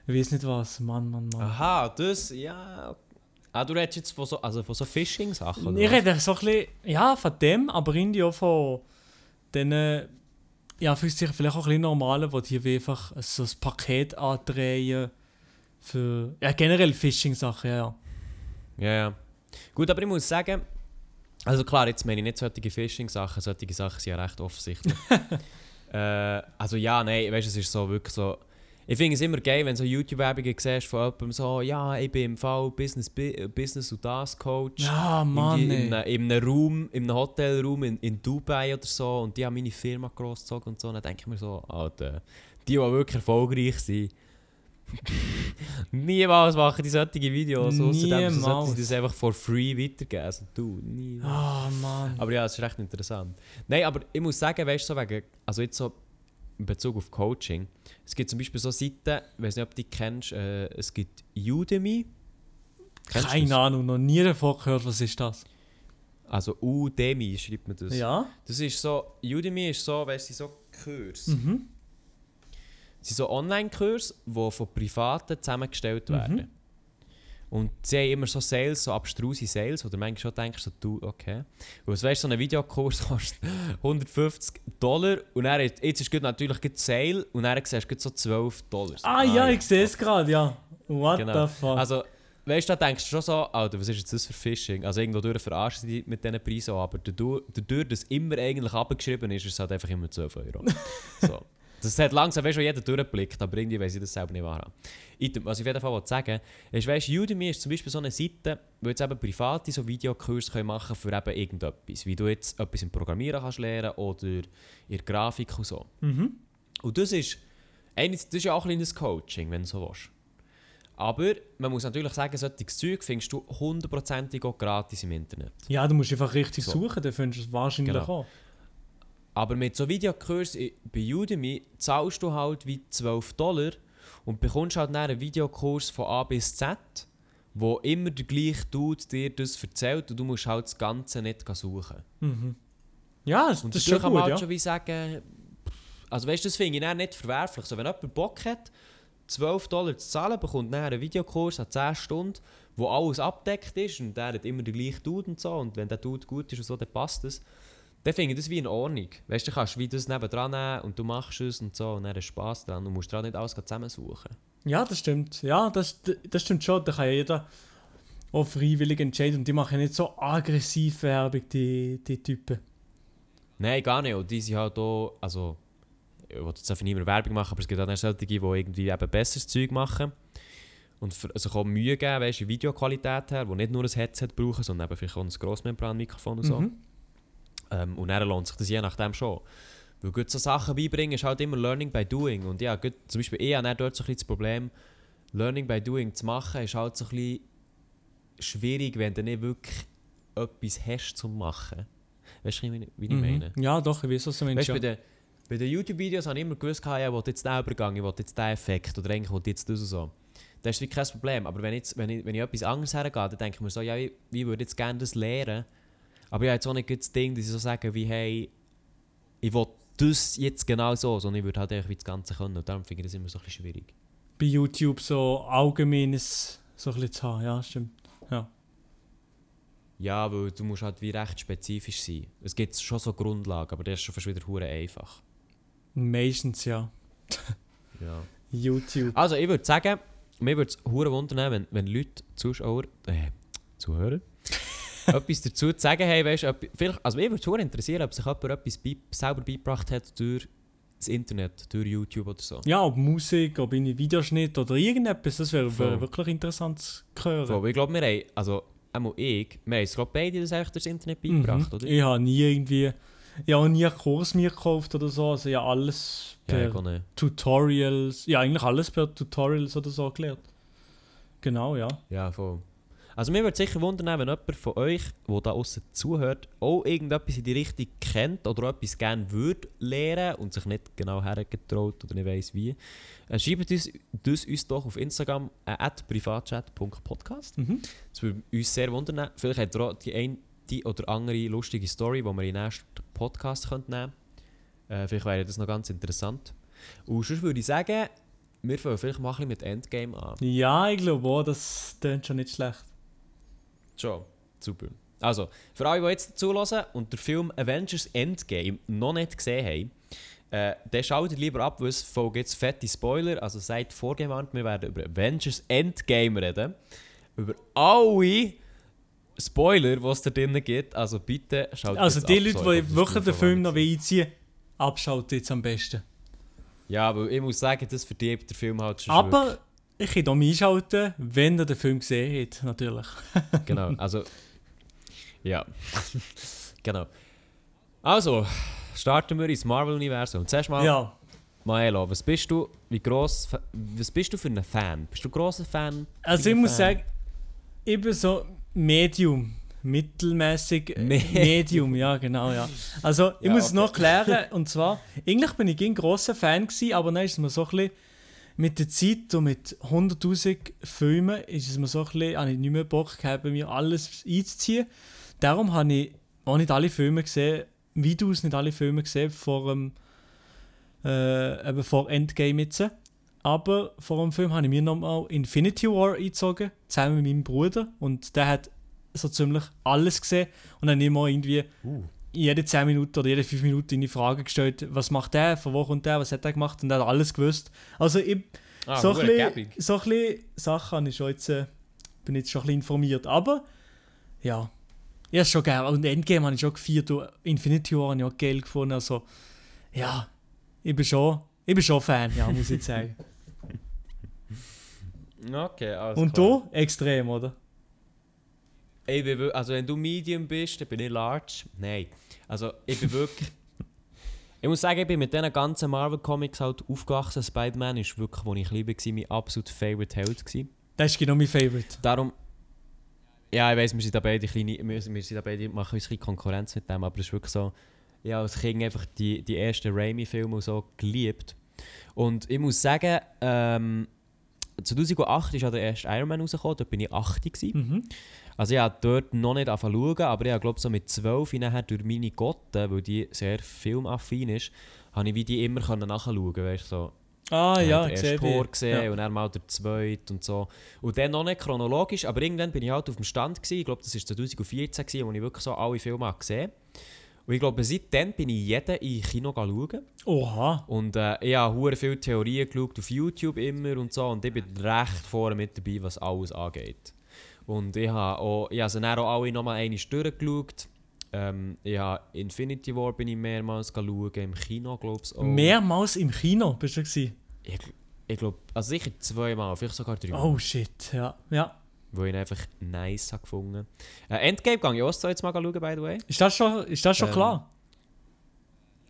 Ich weiß nicht was. Mann, Mann, Mann. Aha, das, ja. Ah, du redest jetzt von so, also von so Phishing-Sachen? Ich rede so ein bisschen, ja, von dem, aber irgendwie auch von den, ja, vielleicht vielleicht auch ein bisschen normalen, die wie einfach so ein Paket andrehen für, ja, generell Phishing-Sachen, ja, ja. Ja, ja. Gut, aber ich muss sagen, also klar, jetzt meine ich nicht solche Phishing-Sachen, solche Sachen sind ja recht offensichtlich. äh, also ja, nein, weißt du, es ist so wirklich so. Ich finde es immer geil, wenn so YouTube-Werbungen siehst von jemandem so, ja, ich bin im Fall Business, Business und das Coach. Ja, Mann, in, ey. in, einem- in einem Raum, in einem Hotelraum in, in Dubai oder so und die haben meine Firma großgezogen und so. Dann denke ich mir so, Alter, die, die wirklich erfolgreich sind, niemals machen die solche Videos, außerdem Niemals. sie das einfach for free weitergeben. Also du, nie. Ah, Mann. Aber ja, das ist recht interessant. Nein, aber ich muss sagen, weißt du, so wegen, also jetzt so in Bezug auf Coaching, es gibt zum Beispiel so Seiten, ich weiß nicht, ob du die kennst, äh, es gibt Udemy. Kennst Keine? Ahnung, noch nie davon gehört, was ist das? Also Udemy schreibt man das. Ja? Das ist so, Udemy ist so, weißt du, so Kurs. Mhm. Es sind so Online-Kurse, die von Privaten zusammengestellt Mhm. werden. Und sie haben immer so Sales, so abstruse Sales, wo du manchmal schon denkst, so, du, okay. Und es weißt, so ein Videokurs kostet 150 Dollar und dann, jetzt ist natürlich gerade Sale und dann siehst du so 12 Dollar. Ah, ja, ich sehe es gerade, ja. What Genau. the fuck? Also, weißt du, da denkst du schon so, Alter, was ist jetzt das für Phishing? Also, irgendwo durch verarschen dich mit diesen Preisen aber dadurch, dadurch, dass immer eigentlich abgeschrieben ist, ist es halt einfach immer 12 Euro. so. Das hat langsam weißt, schon jeder durchgeblickt, aber irgendwie weiß ich das selber nicht wahr. Item, Was ich auf jeden Fall wollte sagen ist, weißt, Udemy ist zum Beispiel so eine Seite, wo jetzt eben Private so Videokurse können machen für eben irgendetwas. Wie du jetzt etwas im Programmieren kannst lernen oder in Grafik und so. mhm. Und das ist, das ist ja auch ein kleines Coaching, wenn du so willst. Aber man muss natürlich sagen, solches Zeug findest du hundertprozentig auch gratis im Internet. Ja, du musst einfach richtig So. suchen, dann findest du es wahrscheinlich Genau. auch. Aber mit so Videokursen bei Udemy zahlst du halt wie 12 Dollar und bekommst halt dann einen Videokurs von A bis Z, wo immer der gleiche Dude dir das erzählt und du musst halt das Ganze nicht suchen. Mhm. Ja, das, Und das ist schon kann man halt ja. schon wie sagen, also weißt du, das finde ich dann nicht verwerflich. So, wenn jemand Bock hat, 12 Dollar zu zahlen, bekommt dann einen Videokurs an 10 Stunden, wo alles abdeckt ist und der hat immer den gleichen Dude und so und wenn der Dude gut ist und so, dann passt es. Dann finde ich das wie in Ordnung. Weißt du, du kannst wie das nebendran nehmen und du machst es und so und dann hast du Spass dran und musst dran nicht alles zusammensuchen. Ja, das stimmt. Ja, das, das stimmt schon. Da kann ja jeder auch freiwillig entscheiden. Und die machen nicht so aggressiv Werbung, die, die Typen. Nein, gar nicht. Und die sind halt auch, also, ich will jetzt einfach nicht mehr Werbung machen, aber es gibt auch solche, die irgendwie eben besseres Zeug machen. Und für, sich auch Mühe geben, weißt du, Videoqualität her, die nicht nur ein Headset brauchen, sondern eben vielleicht auch ein Grossmembran-Mikrofon und so. Mhm. Ähm, und dann lohnt sich das je nachdem schon. Weil gut so Sachen beibringen ist halt immer Learning by Doing. Und ja, gut, zum Beispiel ich habe dort so ein bisschen das Problem, Learning by Doing zu machen, ist halt so ein bisschen schwierig, wenn du nicht wirklich etwas hast zum Machen. Weißt du, wie ich, meine? Mhm. Ja, doch, ich weiß, was du meinst. Weißt Ja. bei den, bei den YouTube-Videos habe ich immer gewusst, ja, ich will jetzt den Übergang, ich will jetzt den Effekt oder eigentlich ich jetzt das und so. Das ist wie kein Problem. Aber wenn, jetzt, wenn, ich, wenn ich etwas anderes hergehe, dann denke ich mir so, ja, ich, ich würde jetzt gerne das lernen. Aber ich habe jetzt auch nicht das Ding, dass ich so sage, wie, hey, ich will das jetzt genau so, sondern ich würde halt einfach das Ganze können. Und darum finde ich das immer so ein bisschen schwierig. bei YouTube so allgemeines so ein bisschen zu haben. Ja, stimmt. Ja. Ja, weil du musst halt wie recht spezifisch sein. Es gibt schon so Grundlagen, aber das ist schon fast wieder hure einfach. Meistens ja. Ja. YouTube. Also ich würde sagen, mir würde es hure wundern, wenn, wenn Leute, Zuschauer, äh, Zuhörer, etwas dazu zu sagen haben, weißt, ob, vielleicht, also mich würde hure interessieren, ob sich jemand etwas bei, selber beigebracht hat durch das Internet, durch YouTube oder so. Ja, ob Musik, ob in Videoschnitt oder irgendetwas, das wäre Voll. wäre wirklich interessant zu hören. Weil ich glaube, wir haben, also einmal ich, wir haben es glaube beide das eigentlich durchs Internet beigebracht, Mhm. oder? Ich habe nie irgendwie, ich habe nie einen Kurs mir gekauft oder so, also ja alles Ja, per nicht. Tutorials, ja eigentlich alles per Tutorials oder so gelernt. Genau, ja. Ja, voll. Also mir würde sicher wundern, wenn jemand von euch, der da außen zuhört, auch irgendetwas in die Richtung kennt oder etwas gerne würde lernen und sich nicht genau hergetraut oder nicht weiss wie. Äh, schreibt uns, das uns doch auf Instagram äh, at privatchat.podcast. Mhm. Das würde uns sehr wundern. Vielleicht habt ihr auch die eine die oder andere lustige Story, die wir in den nächsten Podcast nehmen könnten. Äh, vielleicht wäre das noch ganz interessant. Und sonst würde ich sagen, wir fangen vielleicht mal ein bisschen mit Endgame an. Ja, ich glaube auch, das klingt schon nicht schlecht. Schon. Super. Also, für alle, die jetzt zulassen und den Film Avengers Endgame noch nicht gesehen haben, äh, dann schaut ihr lieber ab, weil es folgt jetzt fette Spoiler. Also seid vorgewarnt, wir werden über Avengers Endgame reden. Über alle Spoiler, die es da drinnen gibt. Also bitte schaut Also die ab, Leute, so, die wirklich den Film noch einziehen abschalten jetzt am besten. Ja, aber ich muss sagen, das verdirbt der Film halt schon Aber ich kann auch einschalten, wenn ihr den Film gesehen habt, natürlich. Genau, also. Ja. genau. Also, starten wir ins Marvel-Universum. Zuerst mal, Ja, Maelo, was bist du, wie gross, was bist du für ein Fan? Bist du ein grosser Fan? also ich muss Fan? sagen, ich bin so Medium. Mittelmäßig äh, Me- Medium, ja genau, ja. Also ich Ja, muss es okay. noch klären, und zwar, eigentlich bin ich ein großer Fan gewesen, aber dann ist es mir so ein bisschen, mit der Zeit und mit 100'000 Filmen ist es mir so ein bisschen, habe ich nicht mehr Bock gehabt, mir alles einzuziehen. Darum habe ich auch nicht alle Filme gesehen, es nicht alle Filme gesehen vor dem äh, eben vor Endgame jetzt. Aber vor dem Film habe ich mir nochmal Infinity War eingezogen, zusammen mit meinem Bruder. Und der hat so ziemlich alles gesehen. Und dann immer irgendwie Uh. Jede 10 Minuten oder jede 5 Minuten in die Frage gestellt, was macht der, von wo kommt der, was hat er gemacht und er hat alles gewusst. Also ich, Ah, so, ein bisschen, so ein bisschen Sachen habe ich schon jetzt, äh, bin jetzt schon ein bisschen informiert. Aber ja, ja schon geil. Und Endgame habe ich schon gefeiert. Infinity War habe ich auch geil gefunden. Also ja, ich bin schon, ich bin schon Fan, ja, muss ich sagen. Okay, alles Und klar. du? Extrem, oder? Ich bin, also wenn du Medium bist, dann bin ich Large. Nein. Also ich bin wirklich... ich muss sagen, ich bin mit diesen ganzen Marvel-Comics halt aufgewachsen. Spider-Man ist wirklich, wo ich liebe, war, mein absolut favorite Held. Gewesen. Das ist genau mein Favorite. Darum... Ja, ich weiss, wir sind da beide kleine... Wir, wir sind da beide, machen uns ein Konkurrenz mit dem, aber es ist wirklich so... Ich habe als Kind einfach die, die ersten Raimi-Filme so geliebt. Und ich muss sagen, ähm, 2008 ist ja der erste Iron Man rausgekommen, dort bin ich 8 gewesen. Mhm. Also ich habe dort noch nicht angefangen zu schauen, aber ich glaube so mit 12 nachher durch meine Gotte, weil die sehr filmaffin ist, habe ich wie die immer können nachschauen weißt du, so. Ah Ich ja, habe ich den sehe ersten Tor gesehen Ja. und dann mal der zweite und so. Und dann noch nicht chronologisch, aber irgendwann bin ich halt auf dem Stand gewesen. Ich glaube, das war 2014, gewesen, wo ich wirklich so alle Filme habe gesehen Und ich glaube, seitdem bin ich jeden in Kino schauen. Oha. Und äh, ich habe viele Theorien geschaut auf YouTube immer und so. Und ich bin recht vorne mit dabei, was alles angeht. Und ich habe auch, ich habe sie dann auch alle nochmal einmal durchgeschaut. Ähm, ich habe Infinity War bin ich mehrmals schauen, im Kino glaube ich auch. Mehrmals im Kino bist du gewesen. Ich, ich glaube, also sicher zweimal, vielleicht sogar dreimal. Oh shit, ja. Ja. Wo ich ihn einfach nice habe gefunden. Äh, Endgame gehe ich auch jetzt mal schauen, by the way. Ist das schon, ist das schon Ähm, klar?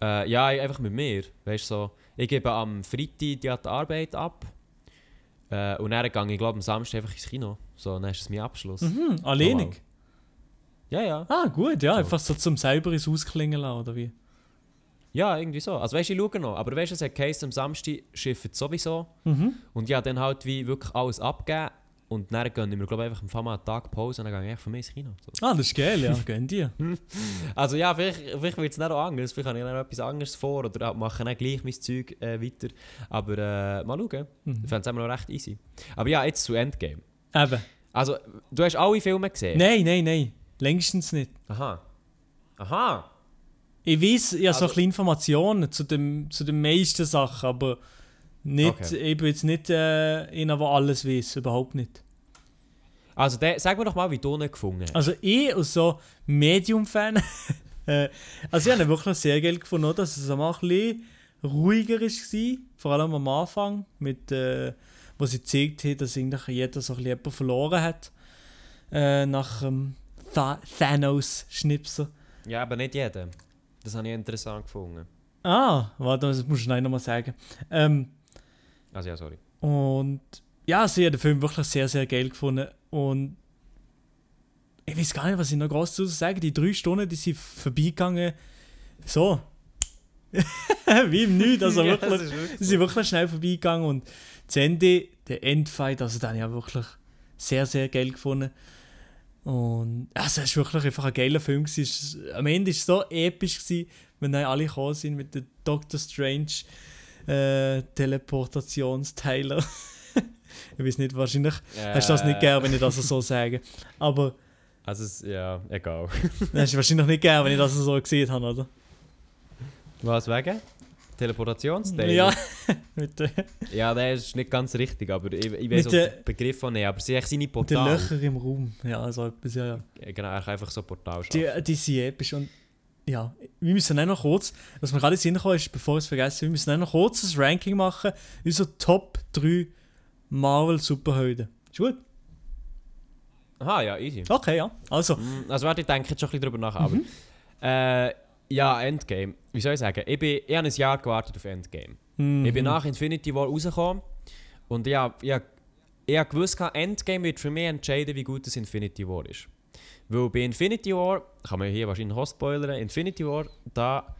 Äh, ja, einfach mit mir. Weißt so, ich gebe am Freitag die, Arbeit ab. Äh, und dann gehe ich, glaube am Samstag einfach ins Kino. So, dann ist es mein Abschluss. Mhm, alleinig. Ja, ja. Ah, gut, ja. So. Einfach so zum selber ins Ausklingen lassen, oder wie? Ja, irgendwie so. Also weißt du, ich schaue noch. Aber weißt du, es hat geheißen, am Samstag schifft es sowieso. Mhm. Und ja, dann halt wie wirklich alles abgeben. Und dann ich mir glaube ich, einfach am mal einen Tag Pause und dann gehe ich einfach von mir ins Kino. So. Ah, das ist geil, ja, gönn dir. Also ja, vielleicht, vielleicht wird es auch anders, vielleicht habe ich dann etwas anderes vor oder mache dann gleich mein Zeug äh, weiter. Aber äh, mal schauen, Mhm. ich fände es immer noch recht easy. Aber ja, jetzt zu Endgame. Eben. Also, du hast alle Filme gesehen? Nein, nein, nein. Längstens nicht. Aha. Aha! Ich weiß, ich habe so Also- ein bisschen Informationen zu, dem, zu den meisten Sachen, aber nicht, Okay. ich bin jetzt nicht äh, einer, der alles weiß, überhaupt nicht. Also, der, sag mir doch mal, wie du ihn gefunden hast. Also ich als so Medium-Fan, äh, also ich habe ihn wirklich sehr geil gefunden, auch, dass es einmal ein bisschen ruhiger war, vor allem am Anfang, mit, äh, wo sie gezeigt hat, dass eigentlich jeder so ein bisschen jemanden verloren hat, äh, nach dem Tha Thanos-Schnipsel. Ja, aber nicht jeder. Das habe ich interessant gefunden. Ah, warte, das musst du noch mal sagen. Ähm, Also ja, sorry. Und ja, also ich habe den Film wirklich sehr, sehr geil gefunden. Und ich weiß gar nicht, was ich noch groß zu sagen Die drei Stunden, die sind vorbeigegangen. So. Wie im Nichts. Also Ja, wirklich, wirklich sind wirklich schnell vorbeigegangen. Und das Ende, der Endfight, also den habe ich auch wirklich sehr, sehr geil gefunden. Und also es war wirklich einfach ein geiler Film. gewesen. Am Ende war es so episch, gewesen, wenn dann alle gekommen sind mit dem Doctor Strange äh, Teleportationsteiler. ich weiß nicht, wahrscheinlich hast du das nicht gern, wenn ich das so sage. Aber Also, es, ja, egal. hast du wahrscheinlich nicht gern, wenn ich das so gesehen habe, oder? Was wegen? Teleportationsteil? Ja, mit, äh, Ja, der ist nicht ganz richtig, aber ich, ich weiß auch der- den Begriff von nicht. Aber sie haben seine mit den Portal. Löchern im Raum. Ja, so etwas, ja, ja. Genau, er kann einfach so Portal Die, schaffen. die sind episch und ja, wir müssen auch noch kurz, was mir gerade in den ist, bevor ich es vergesse, wir müssen auch noch kurz ein Ranking machen, unsere Top 3 Marvel-Superhelden. Ist gut? Aha, ja, easy. Okay, ja. Also, Mm, Also warte, ich denke jetzt schon ein bisschen drüber nach. Aber, äh, ja, Endgame. Wie soll ich sagen? Ich, bin, ich habe ein Jahr gewartet auf Endgame. Mhm. Ich bin nach Infinity War rausgekommen und ich habe ich, hab- ich hab gewusst, Endgame wird für mich entscheiden, wie gut das Infinity War ist. Weil bei Infinity War, kann man hier wahrscheinlich auch spoilern, Infinity War, da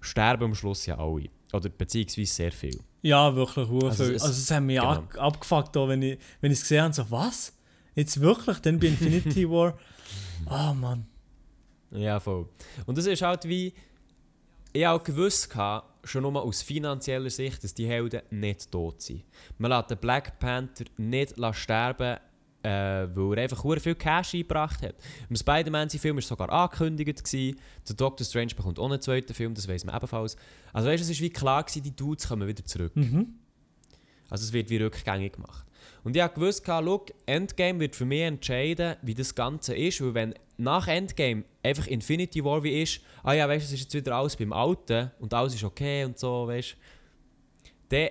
sterben am Schluss ja alle. Oder beziehungsweise sehr viel. ja, wirklich, also, Also viel. es- Also, es hat mich genau. ab, abgefuckt, auch, wenn ich es wenn gesehen habe, so, was? Jetzt wirklich? Dann bei Infinity War? Oh Mann. Ja, voll. Und das ist halt wie. Ich auch gewusst, gehabt, schon nur aus finanzieller Sicht, dass die Helden nicht tot sind. Man lässt den Black Panther nicht sterben, äh, weil er einfach viel Cash eingebracht hat. Im Spider-Man-Film war sogar angekündigt. Gewesen. Der Doctor Strange bekommt auch einen zweiten Film, das weiß man ebenfalls. Also weißt du, es war wie klar, gewesen, die Dudes kommen wieder zurück. Mhm. Also es wird wie rückgängig gemacht. Und ich gewusst, schau, Endgame wird für mich entscheiden, wie das Ganze ist, weil wenn nach Endgame einfach Infinity War wie ist, ah ja, weißt du, es ist jetzt wieder alles beim Alten und alles ist okay und so, weißt du, dann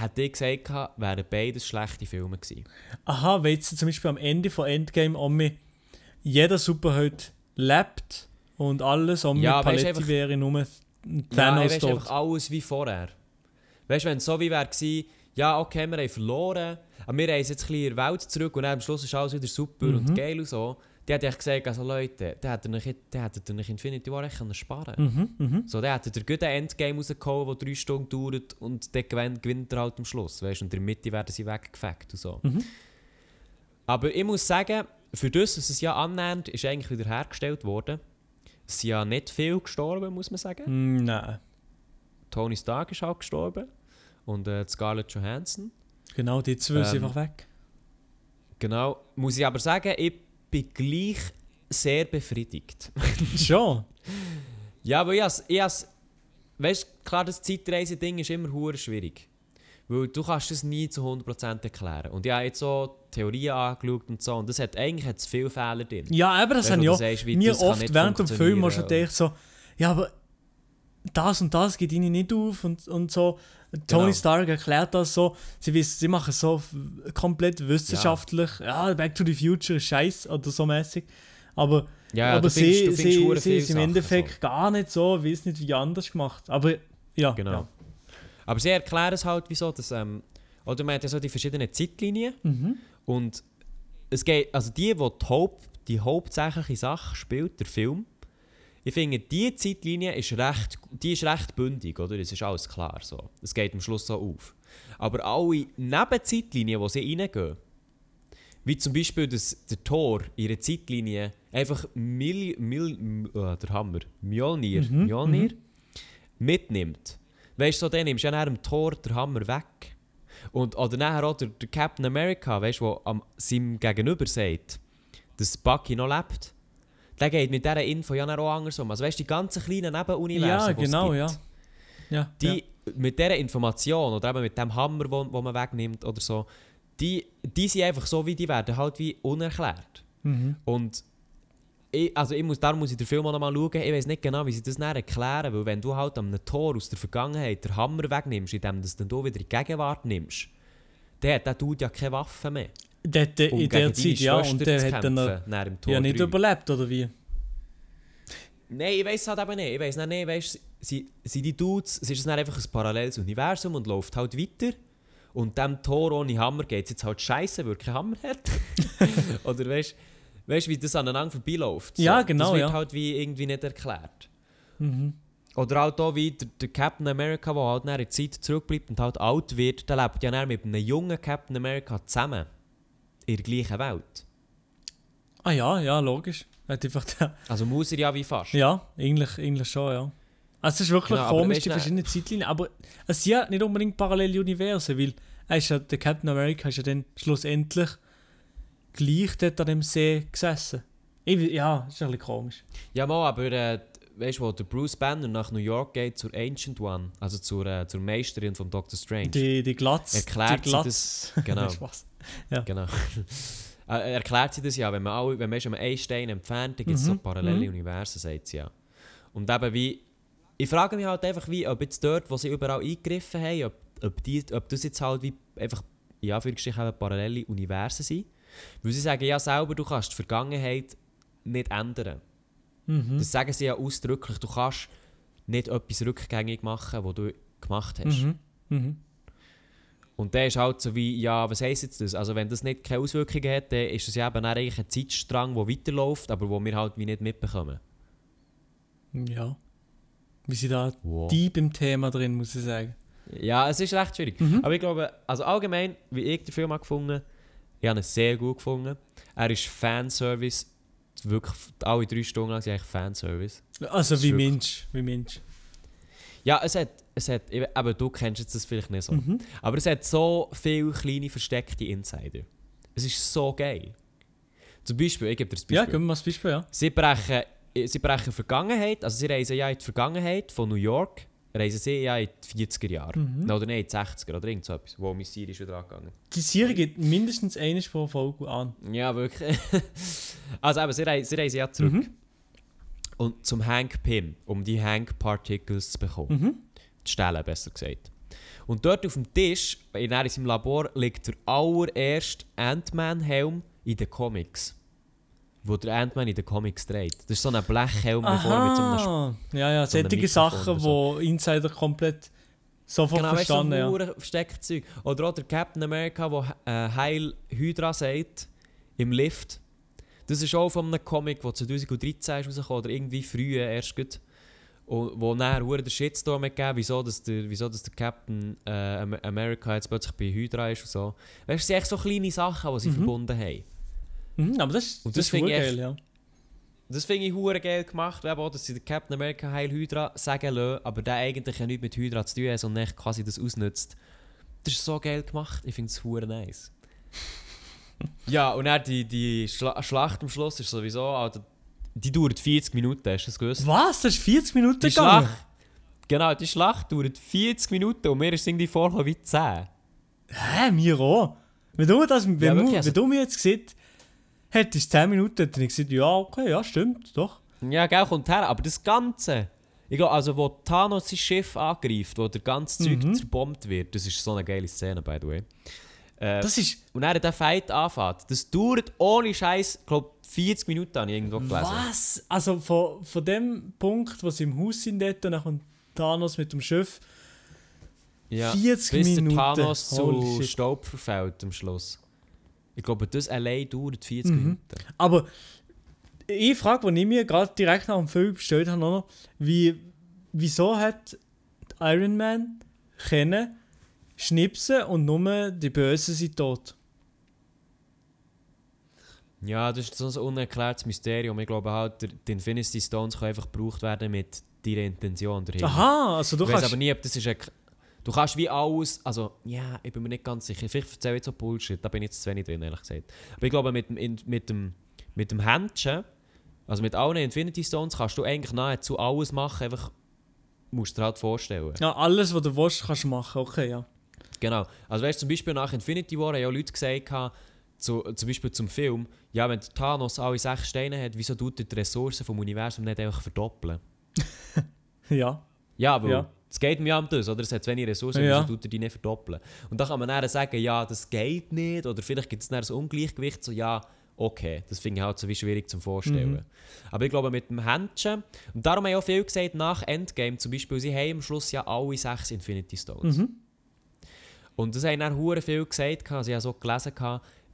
hätte ich gesagt, wären beides schlechte Filme gewesen. Aha, weil jetzt zum Beispiel am Ende von Endgame mich jeder Superheld lebt und alles um Ja, du, Paletti einfach- wäre nur Ja, Thanos weißt, tot. einfach alles wie vorher. Weißt du, wenn es so wie wäre gewesen, ja, okay, wir haben verloren, aber wir reisen jetzt ein bisschen in die Welt zurück und am Schluss ist alles wieder super Mhm. und geil und so. Dann hätte ich gesagt, also Leute, der hätte der hätte nicht Infinity War echt können sparen Mhm, mhm. So, der hätte der gute Endgame rausgehauen, der drei Stunden dauert und dann gewinnt, gewinnt er halt am Schluss. Weißt? Und in der Mitte werden sie weggefegt und so. Mhm. Aber ich muss sagen, für das, was es ja annähernd ist eigentlich wieder hergestellt worden, es sind ja nicht viel gestorben, muss man sagen. Mm, Nein. Tony Stark ist auch gestorben. Und äh, Scarlett Johansson. Genau, die zwei sind Ähm, einfach weg. Genau. Muss ich aber sagen, ich bin gleich sehr befriedigt. Schon. ja, weil ich has, ich has, weißt du, klar, das Zeitreise-Ding ist immer hure schwierig. Weil du kannst es nie zu 100% erklären. Und ich habe jetzt so Theorien angeschaut und so. Und das hat eigentlich hat's viele Fehler drin. Ja, aber das Weißt habe ich du auch sagst, mir oft während dem Film schon gedacht, so, ja, aber das und das geht ihnen nicht auf und, und so. Tony Genau. Stark erklärt das so, sie, wissen, sie machen es so komplett wissenschaftlich, ja. Back to the Future ist scheiß oder so mäßig. Aber, Ja, aber du findest- sie, sie, sie ist im Endeffekt so. gar nicht so, wie es nicht wie anders gemacht. Aber ja, Genau. ja. Aber sie erklären es halt, wieso, dass, ähm, oder man hat ja so die verschiedenen Zeitlinien Mhm. und es geht, also die, wo die, Haupt, die hauptsächliche Sache spielt, der Film, ich finde, die Zeitlinie ist recht, die ist recht bündig, oder? Es ist alles klar so. Es geht am Schluss so auf. Aber alle Nebenzeitlinien, wo sie reingehen, Wie zum Beispiel, dass der Tor in ihrer Zeitlinie einfach Mil, Mil, äh, der Hammer, Mjolnir, Mhm, Mjolnir mitnimmt. Weißt du, so, dann nimmst du ja nach dem Tor den Hammer weg. Und, oder nachher auch der, der Captain America, weißt du, der am seinem Gegenüber sagt, dass Bucky noch lebt. Der geht mit dieser Info ja auch anders um. Also weißt du, die ganzen kleinen Nebenuniversen, Ja, genau, ja. Ja, die mit dieser Information oder eben mit dem Hammer, wo, wo man wegnimmt oder so, die, die sind einfach so, wie die werden, halt wie unerklärt. ja. Mhm. Und ich, also ich muss, darum muss ich den Film auch noch mal schauen. Ich weiß nicht genau, wie sie das erklären, weil wenn du halt einem Tor aus der Vergangenheit den Hammer wegnimmst, indem du es dann wieder in die Gegenwart nimmst, der, der tut ja keine Waffe mehr. Der, der, Um in der Zeit, ja, und der hat dann ja, nicht 3. überlebt, oder wie? Nein, ich weiß halt eben nicht. Ich weiß nicht, weißt, sie, sie die Dudes, es ist dann einfach ein paralleles Universum und läuft halt weiter. Und dem Tor ohne Hammer geht es jetzt halt scheiße, weil er keinen Hammer hat. Oder weißt du, wie das aneinander vorbeiläuft? Ja, genau, Das wird ja. halt wie irgendwie nicht erklärt. Mhm. Oder halt auch wie der, der Captain America, der halt nach der Zeit zurückbleibt und halt alt wird, der lebt ja mit einem jungen Captain America zusammen. In der gleichen Welt. Ah ja, ja, logisch. Einfach Also muss er ja wie fast. ja, eigentlich, eigentlich schon, ja. Also es ist wirklich Genau, komisch, die du, verschiedenen Zeitlinien. Aber es sind ja nicht unbedingt parallele Universen, weil er ist ja, der Captain America ist ja dann schlussendlich gleich dort an dem See gesessen. Ich, ja, ist ein bisschen komisch. Ja, mal, aber äh, weißt du, wo der Bruce Banner nach New York geht zur Ancient One, also zur, äh, zur Meisterin von Doctor Strange. Die, die Glatz. Erklärt die Glatz. Genau. Spaß. Genau. äh, erklärt sie das ja, wenn man, alle, wenn man ist einen Stein entfernt, dann gibt es Mhm, so parallele mhm. Universen, sagt sie ja. Und eben wie, ich frage mich halt einfach, wie, ob jetzt dort, wo sie überall eingegriffen haben, ob, ob, die, ob das jetzt halt wie einfach, in Anführungsstrichen, eben parallele Universen sind. Weil sie sagen ja selber, du kannst die Vergangenheit nicht ändern. Mhm. Das sagen sie ja ausdrücklich. Du kannst nicht etwas rückgängig machen, was du gemacht hast. Mhm. Mhm. Und der ist halt so wie, ja, was heisst jetzt das? Also wenn das nicht keine Auswirkungen hat, dann ist das ja eben eigentlich ein Zeitstrang, der weiterläuft, aber wo wir halt wie nicht mitbekommen. Ja. Wir sind da Wow. deep im Thema drin, muss ich sagen. Ja, es ist recht schwierig. Mhm. Aber ich glaube, also allgemein, wie ich den Film habe gefunden ich habe ihn sehr gut gefunden. Er ist Fanservice, wirklich alle drei Stunden lang sind eigentlich Fanservice. Also ist wie wirklich- Mensch, wie Mensch. Ja, es hat, es hat, eben, aber du kennst jetzt das vielleicht nicht so. Mhm. Aber es hat so viele kleine versteckte Insider. Es ist so geil. Zum Beispiel, ich gebe dir das Beispiel. Ja, geben wir mal das Beispiel, ja. Sie brechen, sie brechen Vergangenheit, also sie reisen ja in die Vergangenheit von New York, reisen sie ja in die 40er Jahre. Mhm. Oder nein, in die 60er oder irgend so etwas, wo Missir ist wieder angegangen. Die Serie geht mindestens eine pro Folge an. Ja, wirklich. also eben, sie, reisen, sie reisen ja zurück. Mhm. Und zum Hank Pym, um die Hank Particles zu bekommen. Mhm. Zu stellen, besser gesagt. Und dort auf dem Tisch, in in seinem Labor, liegt der allererste Ant-Man-Helm in den Comics. Wo der Ant-Man in den Comics trägt. Das ist so ein Blechhelm davor mit so einem Aha. Ja, ja, so solche Sachen, oder wo Insider komplett sofort Genau, so verstanden ja. hure verstecktes Zeug. Oder auch der Captain America, der äh, Heil Hydra sagt, im Lift. Das ist auch von einem Comic, der 2013 ist rausgekommen, oder irgendwie früher erst gut. Und wo nachher der Shitstorm gegeben wieso, dass der, wieso dass der Captain äh, Am- America jetzt plötzlich bei Hydra ist und so. Weißt du, es sind echt so kleine Sachen, die sie Mhm. verbunden haben. Mhm, aber das, Und das, das finde ist geil, ja. Das finde ich hure geil gemacht, eben auch, dass sie den Captain America Heil Hydra sagen lassen, aber der eigentlich ja nichts mit Hydra zu tun hat, sondern echt quasi das ausnutzt. Das ist so geil gemacht, ich finde es hure nice. Ja, und dann die, die Schla Schlacht am Schluss ist sowieso, Alter, die dauert 40 Minuten, hast du das gewusst? Was? Das ist 40 Minuten Die gegangen? Schlacht, genau, die Schlacht dauert 40 Minuten und mir ist irgendwie vorgekommen wie 10. Hä, mir auch. Wenn du, das, wenn, Ja, wirklich, also- wenn du mir jetzt gesagt hättest 10 Minuten, hätte ich gesagt, ja, okay, ja, stimmt, doch. Ja, gell, kommt her, aber das Ganze, ich glaube, also wo Thanos sein Schiff angreift, wo der ganze Zeug Mhm. zerbombt wird, das ist so eine geile Szene, by the way. Äh, Das ist, Und dann der Fight anfängt. Das dauert ohne Scheiß, glaube 40 Minuten habe ich irgendwo gelesen. was? Also von, von dem Punkt, wo sie im Haus sind dort und dann kommt Thanos mit dem Schiff, Ja, 40 bis Minuten. der Thanos zu Holy shit. Staub verfällt am Schluss. Ich glaube, das allein dauert 40 Mhm. Minuten. Aber eine Frage, die ich mir gerade direkt nach dem Film gestellt habe, noch, wie, wieso hat Iron Man können schnipsen und nur die Bösen sind tot? Ja, das ist so ein unerklärtes Mysterium. Ich glaube halt, die Infinity Stones können einfach gebraucht werden mit deiner Intention dahinter. Aha, also du ich weiß kannst... aber nie, ob das ist ein... Du kannst wie alles... Also, ja, ich bin mir nicht ganz sicher. Vielleicht erzähle ich jetzt so Bullshit, da bin ich jetzt zu wenig drin, ehrlich gesagt. Aber ich glaube, mit, dem- in- mit dem, mit dem Händchen, also mit allen Infinity Stones, kannst du eigentlich nahezu alles machen, einfach musst du dir halt vorstellen. Ja, alles, was du willst, kannst du machen. Okay, ja. Genau. Also weißt du, zum Beispiel nach Infinity War haben ja Leute gesagt, zu, zum Beispiel zum Film, ja, wenn Thanos alle sechs Steine hat, wieso tut er die Ressourcen vom Universum nicht einfach verdoppeln? Ja. Ja, weil Ja. es geht mir ja um das, oder? Es hat zu wenig Ressourcen, Ja. wieso tut er die nicht verdoppeln? Und dann kann man dann sagen, ja, das geht nicht, oder vielleicht gibt es dann ein Ungleichgewicht, so ja, okay, das finde ich halt so wie schwierig zum Vorstellen. Mhm. Aber ich glaube mit dem Händchen, und darum haben ja auch viele gesagt, nach Endgame zum Beispiel, sie haben am Schluss ja alle sechs Infinity Stones. Mhm. Und das haben dann hure viel gesagt, also ich habe so gelesen,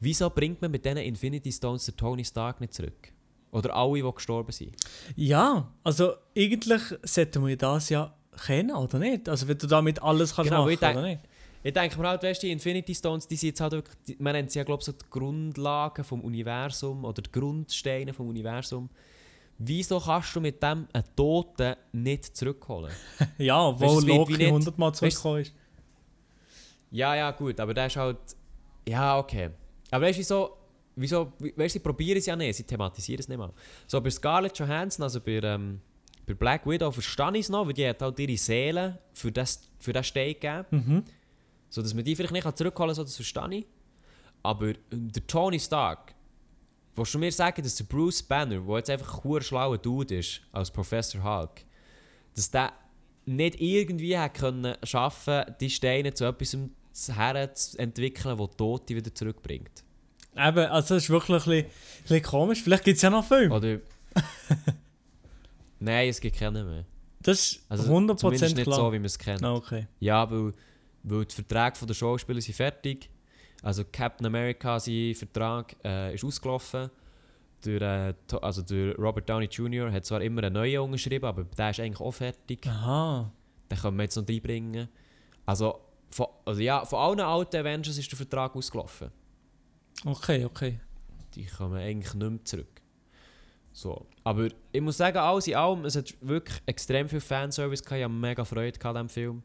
wieso bringt man mit diesen Infinity Stones den Tony Stark nicht zurück? Oder alle, die gestorben sind. Ja, also eigentlich sollten wir das ja kennen, oder nicht? Also wenn du damit alles kannst Genau, machen, ich denk- oder nicht? Ich denke mir halt, weißt die Infinity Stones, die sind jetzt halt wirklich, die, man nennt sie ja, glaube ich, so die Grundlagen vom Universum oder die Grundsteine vom Universum. Wieso kannst du mit dem einen Toten nicht zurückholen? Ja, Weißt wo wird Loki wie nicht- 100 Mal weißt du- zurückgekommen ist. Ja, ja, gut, aber der ist halt. Ja, okay. Aber weißt du, wieso. wieso we- weißt du, sie probieren es ja nicht, sie thematisieren es nicht mal. So bei Scarlett Johansson, also bei, ähm, bei Black Widow, verstehe ich es noch, weil die hat halt ihre Seele für das, für das Stein gegeben. Mhm. So dass man die vielleicht nicht zurückholen kann, so das verstehe ich. Aber ähm, der Tony Stark, willst du mir sagen, dass der Bruce Banner, der jetzt einfach ein schlauer Dude ist, als Professor Hulk, dass der nicht irgendwie hat können schaffen, die Steine zu etwas her zu entwickeln, das Tote wieder zurückbringt? Eben, also das ist wirklich ein bisschen, ein bisschen komisch. Vielleicht gibt es ja noch Filme. Oder. Nein, es gibt keinen mehr. Das ist Also 100% zumindest nicht klar. so, wie man es kennt. Ah, okay. Ja, weil, weil die Verträge der Schauspieler sind fertig. Also Captain America, sein Vertrag äh, ist ausgelaufen. Der, äh, also der Robert Downey Jr. hat zwar immer einen neuen unterschrieben, aber der ist eigentlich auch fertig. Aha. Den können wir jetzt noch reinbringen. Also von, also ja, von allen alten Avengers ist der Vertrag ausgelaufen. Okay, okay. Die kommen eigentlich nicht mehr zurück. So. Aber ich muss sagen, alles in allem, es hat wirklich extrem viel Fanservice gehabt. Ich habe mega Freude an diesem Film.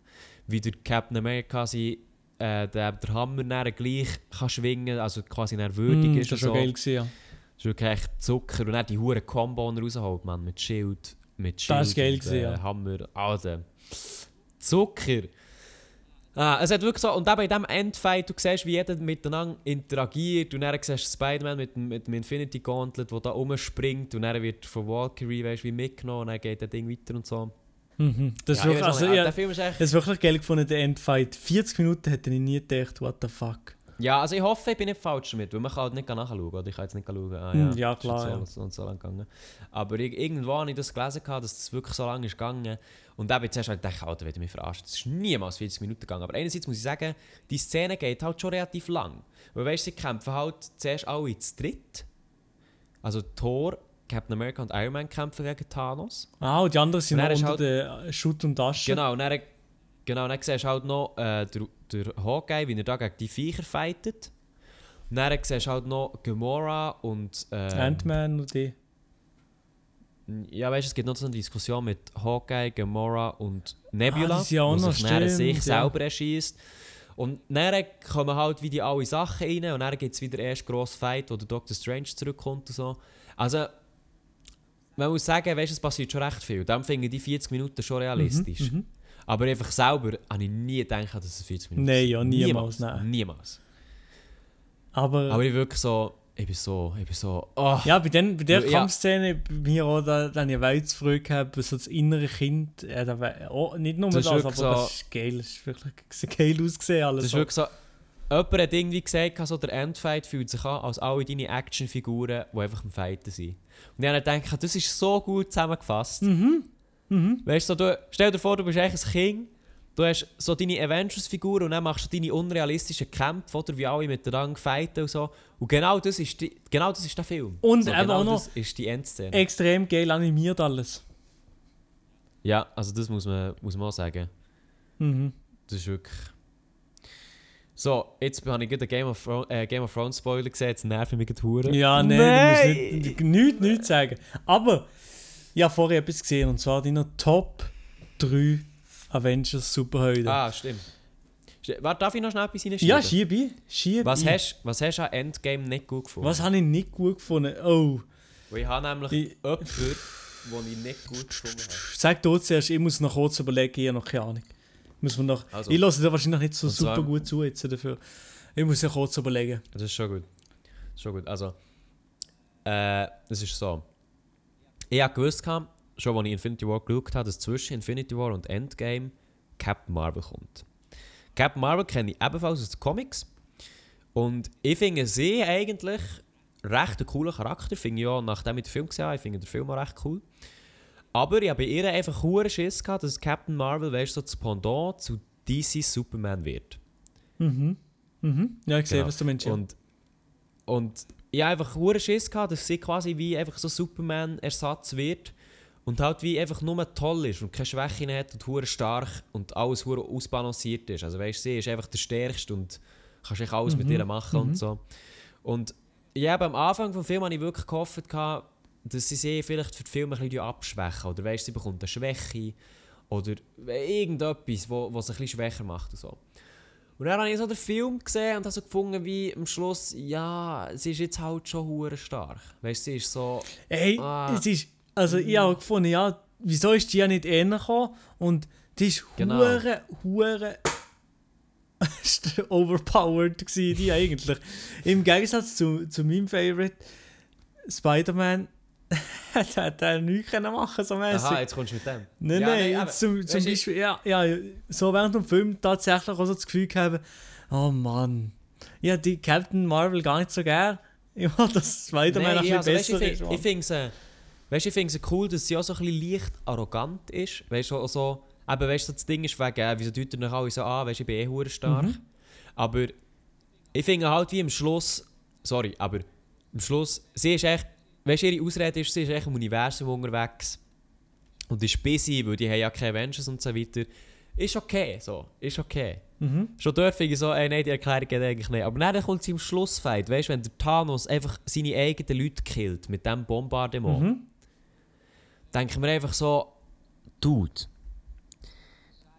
Wie der Captain America sein, äh, der, der Hammer dann gleich kann schwingen also quasi dann würdig Mm, ist. das war schon so. geil, gewesen, ja. Das ist wirklich echt Zucker. Und dann die hure Combo rausholt, man. Mit Schild, mit Schild Das ist geil gewesen, ja. Hammer. Also, Zucker. Ah, es hat wirklich so, und eben in diesem Endfight, du siehst, wie jeder miteinander interagiert und dann siehst du Spider-Man mit, mit dem Infinity Gauntlet, der da rumspringt und dann wird von Valkyrie, weißt, wie mitgenommen und dann geht das Ding weiter und so. Mhm. Das ist Ja, wirklich, ich weiss auch also, nicht, ja, der Film ist echt... das ist wirklich geil gefunden, der Endfight. 40 Minuten hätte ich nie gedacht, what the fuck. Ja, also ich hoffe, ich bin nicht falsch damit, weil man kann halt nicht nachschauen, oder? Ich kann jetzt nicht schauen, ah, Hm, ja, ja, klar, ja. So, und so lang gegangen. Aber ich, irgendwo habe ich das gelesen, gehabt, dass das wirklich so lange ist gegangen. Und dann habe ich zuerst halt gedacht, Alter, will mich verarschen. Das ist niemals 40 Minuten gegangen. Aber einerseits muss ich sagen, die Szene geht halt schon relativ lang. Weil weißt sie kämpfen halt zuerst alle zu dritt. Also Thor, Captain America und Iron Man kämpfen gegen Thanos. Ah, und die anderen sind unter halt- der Schutt und Asche. Genau, und dann, genau, dann siehst du halt noch äh, der, der Hawkeye, wie er da gegen die Viecher fightet. Und dann siehst du halt noch Gamora und... Äh, Ant-Man und die. Ja, weißt du, es gibt noch so eine Diskussion mit Hawkeye, Gamora und Nebula, Ah, die ja sich sich ja. selber erschießt. Und dann kommen halt wie die alle Sachen rein und dann gibt es wieder erst grossen Fight, wo der Doctor Strange zurückkommt und so. Also, man muss sagen, weißt, du, es passiert schon recht viel. Dann finde ich die 40 Minuten schon realistisch. Mhm. Aber einfach selber habe ich nie gedacht, dass es 40 Minuten Nein, ja, niemals, nein. Niemals. Aber, Aber ich wirklich so, ich bin so, ich bin so, oh. ja, bei, den, bei der Ja. Kampfszene, bei mir auch, da, da habe ich weit früh gehabt, so das innere Kind, äh, da oh, nicht nur Das das, aber wirklich das so- ist geil, das ist wirklich sieht geil ausgesehen alles. Das ist so. wirklich so. Jemand hat irgendwie gesagt, so der Endfight fühlt sich an, als alle deine Actionfiguren, die einfach am Fighten sind. Und ich habe gedacht, das ist so gut zusammengefasst. Mhm. Mhm. Weißt so, du, stell dir vor, du bist eigentlich ein Kind, du hast so deine Avengers-Figuren und dann machst du deine unrealistischen Kämpfe, oder, wie alle miteinander fighten und so. Und genau das ist, die, genau das ist der Film. Und so, eben genau auch noch- das ist die Endszene. Extrem geil animiert alles. Ja, also das muss man, muss man auch sagen. Mhm. Das ist wirklich... So, jetzt habe ich gerade Game of, Thrones, äh, Game of Thrones Spoiler gesehen, jetzt nerven mich die Huren. Ja, nein, Nein! du musst nicht, nichts, nichts sagen. Aber ich habe vorher etwas gesehen und zwar deine Top 3 Avengers Superhelden. Ah, stimmt. St- Warte, darf ich noch schnell etwas reinschieben? ja, schiebe. Schiebe Was hast, was hast du an Endgame nicht gut gefunden? Was habe ich nicht gut gefunden? Oh, Weil ich habe nämlich Ich- jemanden, den ich nicht gut gefunden habe. sag du zuerst, ich muss noch kurz überlegen, ich habe noch keine Ahnung. Muss man noch, Also. ich lasse dir wahrscheinlich nicht so super gut zu jetzt dafür. Ich muss ja kurz überlegen. Das ist schon gut. Schon gut. Also, äh, es ist so. Ich habe gewusst, schon als ich Infinity War geschaut habe, dass zwischen Infinity War und Endgame Captain Marvel kommt. Captain Marvel kenne ich ebenfalls aus den Comics. Und ich finde sie eigentlich recht einen coolen Charakter. Finde ich auch, nachdem ich den Film gesehen habe, ich finde den Film auch recht cool. Aber ich habe bei ihr einfach hohen Schiss gehabt, dass Captain Marvel, weißt du, so das Pendant zu DC Superman wird. Mhm. Mhm. Ja, ich sehe, Genau. was du meinst. Ja. Und, und ich habe einfach hure Schiss gehabt, dass sie quasi wie einfach so Superman-Ersatz wird und halt wie einfach nur toll ist und keine Schwächen hat und hure stark und alles hure ausbalanciert ist. Also weißt sie ist einfach der Stärkste und kannst echt alles mit ihr machen und so. Und habe am Anfang des Films habe ich wirklich gehofft, gehabt, dass sie sie vielleicht für den Film ein bisschen abschwächen oder weißt, sie bekommt eine Schwäche oder irgendetwas, wo, was ein bisschen schwächer macht und so. Und dann habe ich so den Film gesehen und habe so gefunden, wie am Schluss, ja, sie ist jetzt halt schon hure stark. Weißt du, sie ist so. Ey, Ah. es ist, also ich habe gefunden, ja, wieso ist die ja nicht eher gekommen? Und die ist Genau. hure, hure overpowered gewesen, die eigentlich. Im Gegensatz zu, zu meinem Favorite, Spider-Man, hat hat er nichts können machen so mäßig. Aha, jetzt kommst du mit dem. Nein, Ja, nein, aber- zum, zum Beispiel, ja, ja, so während dem Film tatsächlich auch so das Gefühl gehabt, oh Mann, ja, die Captain Marvel gar nicht so gern. Ich will, dass Spider-Man Nein, ein bisschen also, besser weißt, ist. ich, Mann. ich finde es äh, weißt, ich find's cool, dass sie auch so ein bisschen leicht arrogant ist. Weißt du, so, eben, weißt, so das Ding ist wegen, äh, wieso ihr noch alle so an, weißt, ich bin eh hure stark. Mhm. Aber ich finde halt wie am Schluss, sorry, aber am Schluss, sie ist echt, weißt du, ihre Ausrede ist, sie ist echt im Universum unterwegs und ist busy, weil die haben ja keine Avengers und so weiter. Ist okay, so, ist okay. Mhm. Schon dort finde ich so, ey, nein, die Erklärung geht eigentlich nicht. Aber dann kommt sie im Schlussfight, weißt du, wenn der Thanos einfach seine eigenen Leute killt mit dem Bombardement, Mhm. denken wir einfach so, Dude,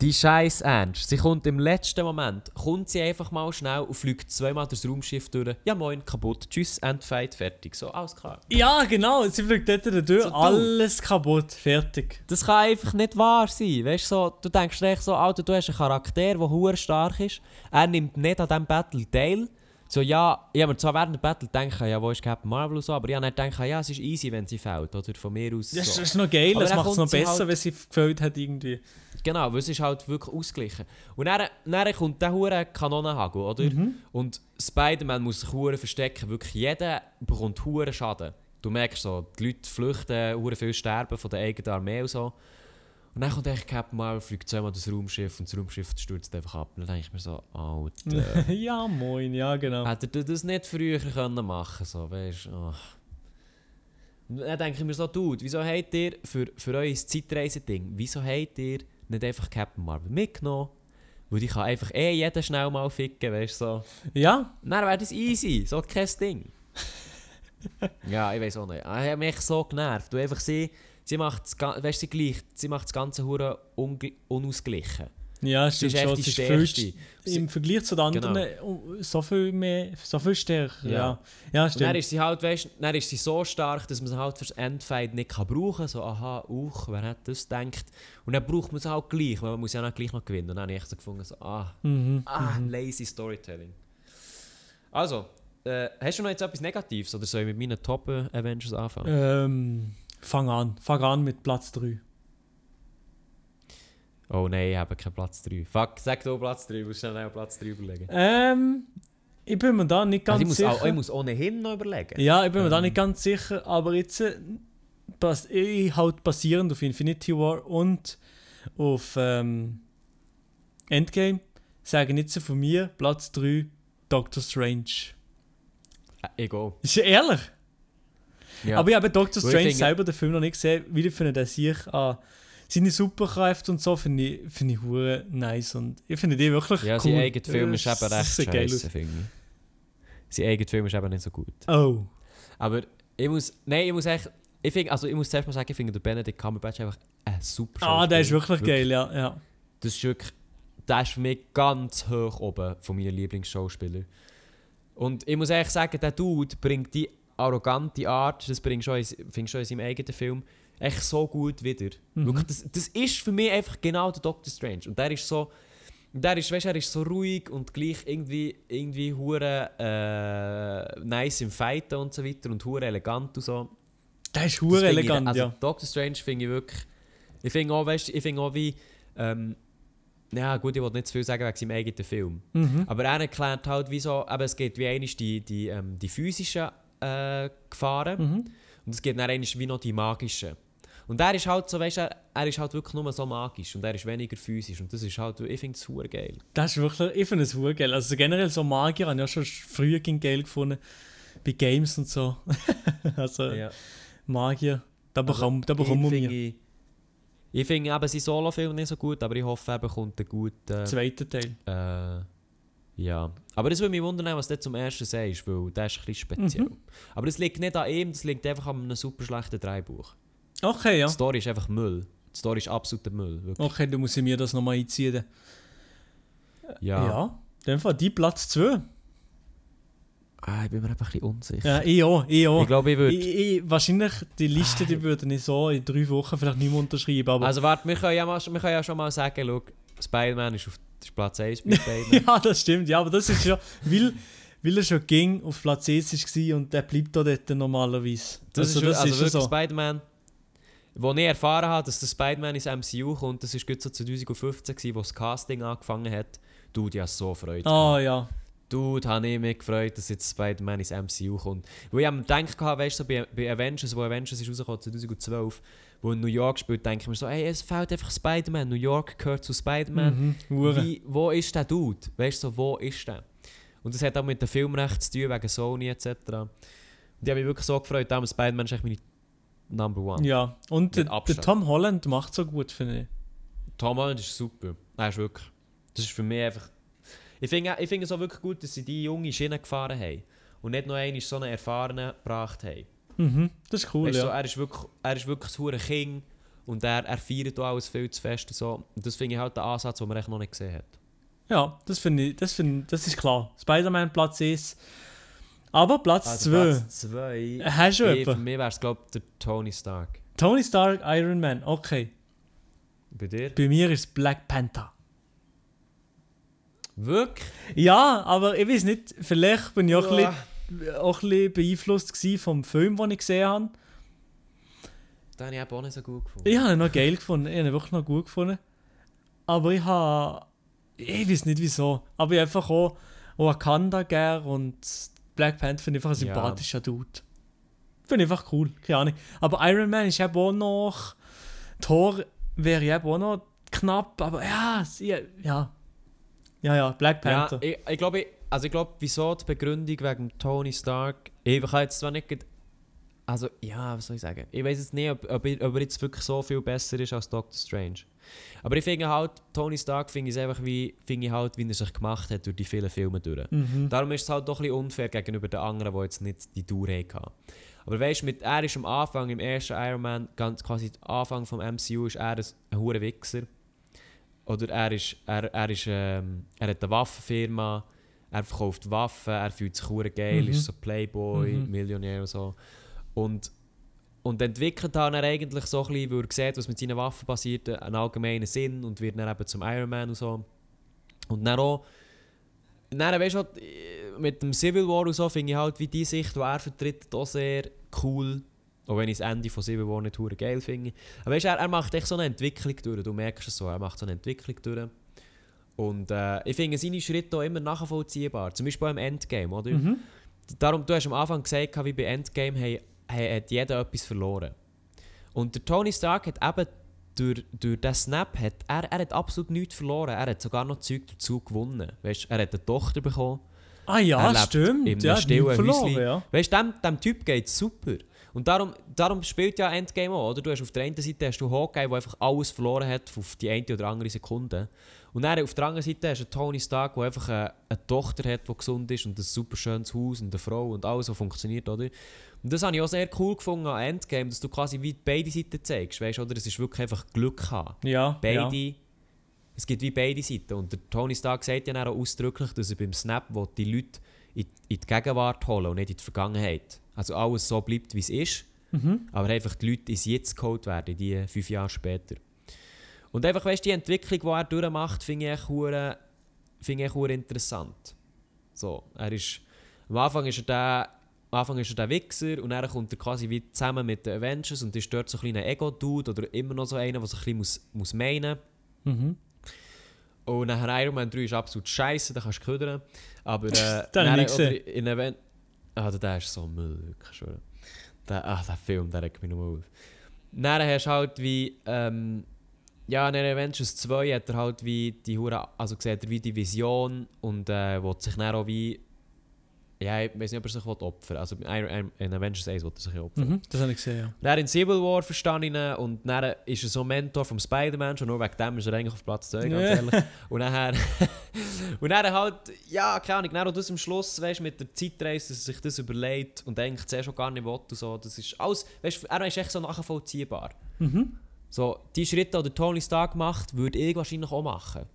die Scheiß ernst. Sie kommt im letzten Moment, kommt sie einfach mal schnell und fliegt zweimal das Raumschiff durch. Ja moin, kaputt. Tschüss, Endfight, fertig. So, alles klar. Ja, genau, sie fliegt dort durch, So alles kaputt, fertig. Das kann einfach nicht wahr sein. Weißt, so, du denkst echt so, Alter, du hast einen Charakter, der hure stark ist. Er nimmt nicht an diesem Battle teil. So, ja, ich habe mir zwar während der Battle gedacht, ja, wo ist Captain Marvel so, aber ich habe nicht gedacht, ja, es ist easy, wenn sie fällt. Oder von mir aus. Das so. ist noch geil, Aber das dann macht es noch besser, halt- wenn sie gefällt hat irgendwie. Genau, weil es ist halt wirklich ausgeglichen. Und dann, dann kommt der hure Kanonenhagel, oder? Mhm. Und Spider-Man muss sich hure verstecken. Wirklich jeder bekommt hure Schaden. Du merkst so, die Leute flüchten, hure viel sterben von der eigenen Armee und so. Und dann kommt echt Captain Marvel, fliegt zweimal das Raumschiff und das Raumschiff stürzt einfach ab. Und dann denke ich mir so, Alter, ja, moin, ja, genau. hättet ihr das nicht früher können machen so, weißt? Oh. Und dann denke ich mir so, Dude, wieso habt ihr für, für euer Zeitreise-Ding, wieso habt ihr nicht einfach Captain Marvel mitgenommen? Weil die kann einfach eh jeden schnell mal ficken, weißt du? So. Ja, Dann wäre das easy, so kein Ding. ja, ich weiß auch nicht. Ich habe mich so genervt. Du einfach sie, sie macht weißt, sie, gleicht, sie macht das ganze Hure ungl- unausgeglichen. ja, Sie stimmt ist echt schon. die Es ist viel, Im Vergleich zu den anderen oh, so viel mehr, so viel stärker. Ja. Ja, ja, Und dann stimmt. ist sie halt, weißt, dann ist sie so stark, dass man sie halt fürs Endfight nicht kann brauchen kann. So, aha, uch, wer hat das gedacht? Und dann braucht man sie halt gleich, weil man muss ja dann gleich noch gewinnen. Und dann habe ich echt so gefunden, so, ah, Mhm. ah lazy Storytelling. Also, äh, hast du noch jetzt etwas Negatives oder soll ich mit meinen Top-Avengers anfangen? Ähm, fang an. Fang an mit Platz 3. Oh nein, ich habe keinen Platz 3. Fuck, sag du Platz 3, musst schnell einen Platz 3 überlegen. Ähm, ich bin mir da nicht ganz Also ich, sicher. auch, ich muss ohnehin noch überlegen. Ja, ich bin mir da Ähm. nicht ganz sicher, aber jetzt äh, ich halt basierend auf Infinity War und auf ähm, Endgame sage ich jetzt von mir Platz 3 Doctor Strange. Äh, egal. Ist ja ehrlich. Ja. Aber ich habe Doctor Strange finde- selber den Film noch nicht gesehen, wie ich finde, dass ich an seine Superkräfte und so finde ich, finde ich hure nice und ich finde die wirklich Ja, cool. sein eigener Film ist eben recht scheiße, finde ich. Sein eigener Film ist eben nicht so gut. Oh. Aber ich muss, nein, ich muss echt, ich finde, also ich muss zuerst mal sagen, ich finde den Benedict Cumberbatch einfach ein super Ah, der ist Schauspieler. wirklich geil, ja. ja. Das ist wirklich, der ist für mich ganz hoch oben von meinen Lieblingsschauspielern. Und ich muss ehrlich sagen, der Dude bringt die arrogante Art, das bringt schon in, finde ich schon in seinem eigenen Film, echt so gut wieder. Mhm. Wirklich, das, das ist für mich einfach genau der Doctor Strange. Und der ist so, der ist, weißt, du, er ist so ruhig und gleich irgendwie, irgendwie hure äh, nice im Fighten und so weiter und hure elegant und so. Der ist hure elegant, ich, also ja. Doctor Strange finde ich wirklich. Ich finde auch, weißt, ich finde auch wie. Ähm, ja, gut, ich wollte nicht zu viel sagen wegen seinem eigenen Film. Mhm. Aber er erklärt halt, wieso. Aber es geht wie einmal die, die, ähm, die physischen äh, Gefahren Mhm. und es geht dann einmal wie noch die magischen. Und er ist halt so, weißt du, er, er ist halt wirklich nur so magisch und er ist weniger physisch. Und das ist halt, ich finde es super geil. Das ist wirklich, ich finde es geil. Also generell so Magier habe ich ja schon früher geil gefunden. Bei Games und so. also Magier, da bekommt, da bekommen wir ich mir. finde, ich finde eben seinen Solo-Film nicht so gut, aber ich hoffe, er bekommt einen guten. Zweiter Teil. Äh, ja. Aber das würde mich wundern, was du zum ersten sagst, weil der ist ein bisschen speziell. Mhm. Aber das liegt nicht an ihm, das liegt einfach an einem super schlechten Drehbuch. Okay, ja. Die Story ist einfach Müll. Die Story ist absoluter Müll. Wirklich. Okay, dann muss ich mir das nochmal einziehen. Ja. Ja. In dem Fall die Platz 2. Ah, ich bin mir einfach ein bisschen unsicher. Ja, ich auch, ich auch. Ich glaube, ich würde. Ich, ich, wahrscheinlich die Liste, die würde ich so in drei Wochen vielleicht nicht mehr unterschreiben, aber Also warte, wir können, ja mal, wir können ja schon mal sagen, schau, Spider-Man ist auf ist Platz 1 bei beiden. ja, das stimmt, ja, aber das ist ja, weil, weil er schon ging, auf Platz 1 war und der bleibt da dort normalerweise. Das ist, also ja wirklich Spider-Man. Wo ich erfahren habe, dass der Spider-Man ins MCU kommt, das war so 2015, gewesen, wo das Casting angefangen hat. Du, die hast so Freude. Ah ja. Dude, habe ich mich gefreut, dass jetzt Spider-Man ins MCU kommt. Wo ich am gedacht habe, weißt du, so bei, bei Avengers, wo Avengers ist rausgekommen 2012, wo in New York spielt, denke ich mir so, ey, es fehlt einfach Spider-Man. New York gehört zu Spider-Man. Mhm. Wie, wo ist der Dude? Weißt du, so, wo ist der? Und das hat auch mit dem Filmrecht zu tun, wegen Sony etc. Und ich habe mich wirklich so gefreut, damals Spider-Man ist echt meine Number One. Ja, und der, der. Tom Holland macht so gut, finde ich. Tom Holland ist super. Er ist wirklich. Das ist für mich einfach. Ich finde ich finde es auch wirklich gut, dass sie die junge Schiene gefahren haben. Und nicht nur einmal so einen erfahrenen gebracht haben. Mhm, das ist cool, weißt du, so, ja. er ist wirklich, er ist wirklich ein King und er, er feiert auch alles viel zu fest. Und, so. und das finde ich halt der Ansatz, den man echt noch nicht gesehen hat. Ja, das finde ich, das, find, das ist klar. Spider-Man Platz 1. Aber Platz 2. Also Platz 2. Hast du Für jemanden? mich wäre es, glaube ich, der Tony Stark. Tony Stark, Iron Man, okay. Bei dir? Bei mir ist es Black Panther. Wirklich? Ja, aber ich weiß nicht, vielleicht bin ich auch, Ja. ein, bisschen, auch ein bisschen beeinflusst vom Film, den ich gesehen habe. Den habe ich auch nicht so gut gefunden. Ich habe ihn noch geil gefunden, ich habe ihn wirklich noch gut gefunden. Aber ich habe. Ich weiß nicht wieso. Aber ich habe einfach auch Wakanda gern und Black Panther finde ich einfach ein Ja. sympathischer Dude. Finde ich einfach cool, keine Ahnung. Aber Iron Man ist eben auch noch. Thor wäre eben auch noch knapp, aber ja, sie, ja. Ja, ja, Black Ja, Panther. ich, ich glaube, also ich glaube, wieso die Begründung wegen Tony Stark. Ich kann jetzt zwar nicht. Also, ja, was soll ich sagen? Ich weiß jetzt nicht, ob, ob, er- ob er jetzt wirklich so viel besser ist als Doctor Strange. Aber ich finde halt, Tony Stark finde ich es einfach wie, finde ich halt, wie er sich gemacht hat durch die vielen Filme durch. Mhm. Darum ist es halt doch ein bisschen unfair gegenüber den anderen, die jetzt nicht die Tour hatten. Aber weißt du, er ist am Anfang, im ersten Iron Man, ganz quasi am Anfang vom MCU, ist er ein, ein hoher Wichser. Oder er, ist, er, er, ist, ähm, er hat eine Waffenfirma, er verkauft Waffen, er fühlt sich hure geil, Mhm. ist so Playboy, Mhm. Millionär und so. Und, und entwickelt dann er eigentlich so ein bisschen, weil er sieht, was mit seinen Waffen passiert, einen allgemeinen Sinn und wird dann eben zum Iron Man und so. Und dann auch, dann, weißt du, mit dem Civil War und so finde ich halt wie die Sicht, die er vertritt, auch sehr cool. Auch wenn ich das Ende von Civil War nicht geil finde. Aber weißt, du, er, er macht echt so eine Entwicklung durch. Du merkst es so, er macht so eine Entwicklung durch. Und äh, ich finde seine Schritte auch immer nachvollziehbar. Zum Beispiel beim Endgame, oder? Mhm. Darum, du hast am Anfang gesagt, wie bei Endgame hey, hey, hat jeder etwas verloren. Und der Tony Stark hat eben durch, durch diesen Snap, hat, er, er hat absolut nichts verloren. Er hat sogar noch Zeug dazu gewonnen. Weißt, er hat eine Tochter bekommen. Ah ja, stimmt. in ja, stillen verloren, ja. Weißt du, dem, dem Typ geht super. Und darum, darum spielt ja Endgame auch, oder? Du hast auf der einen Seite hast du Hawkeye, der einfach alles verloren hat auf die eine oder andere Sekunde. Und dann auf der anderen Seite hast du Tony Stark, der einfach eine, eine Tochter hat, die gesund ist und ein super schönes Haus und eine Frau und alles, was funktioniert, oder? Und das habe ich auch sehr cool gefunden an Endgame, dass du quasi wie beide Seiten zeigst, weißt du, oder? Es ist wirklich einfach Glück haben. Ja, Beide, ja. es gibt wie beide Seiten. Und der Tony Stark sagt ja dann auch ausdrücklich, dass er beim Snap will, die Leute in, in die Gegenwart holen und nicht in die Vergangenheit. Also alles so bleibt, wie es ist, aber einfach die Leute ins Jetzt geholt werden, die fünf Jahre später. Und einfach, weißt du, die Entwicklung, die er durchmacht, finde ich echt ich hure interessant. So, er ist, am Anfang ist er der, am Anfang ist er der Wichser und dann kommt er quasi wie zusammen mit den Avengers und ist dort so ein kleiner Ego-Dude oder immer noch so einer, der so ein bisschen muss, muss meinen Mhm. und nachher Iron Man 3 ist absolut scheiße, da kannst du ködern. Aber äh, dann- oder in Event Ah, der- ist so Müll, wirklich schon. Der, ah, der Film, der regt mich nur auf. Dann hast du halt wie, ähm, ja, in Avengers 2 hat er halt wie die Hure, also sieht er wie die Vision und äh, will sich dann auch wie, ja, ich weiß nicht, ob er sich opfern Also in, Avengers 1 will er sich opfern. Mhm, das habe ich gesehen, ja. Dann in Civil War ich ihn und dann ist er so ein Mentor vom Spider-Man, schon nur wegen dem ist er eigentlich auf Platz 2, ganz ehrlich. Und dann, und dann halt, ja, keine Ahnung, auch das am Schluss, weißt mit der Zeitreise, dass er sich das überlegt und eigentlich zuerst schon gar nicht will und so, das ist alles, weißt er ist echt so nachvollziehbar. Mhm. So, die Schritte, die Tony Stark macht, würde ich wahrscheinlich auch machen.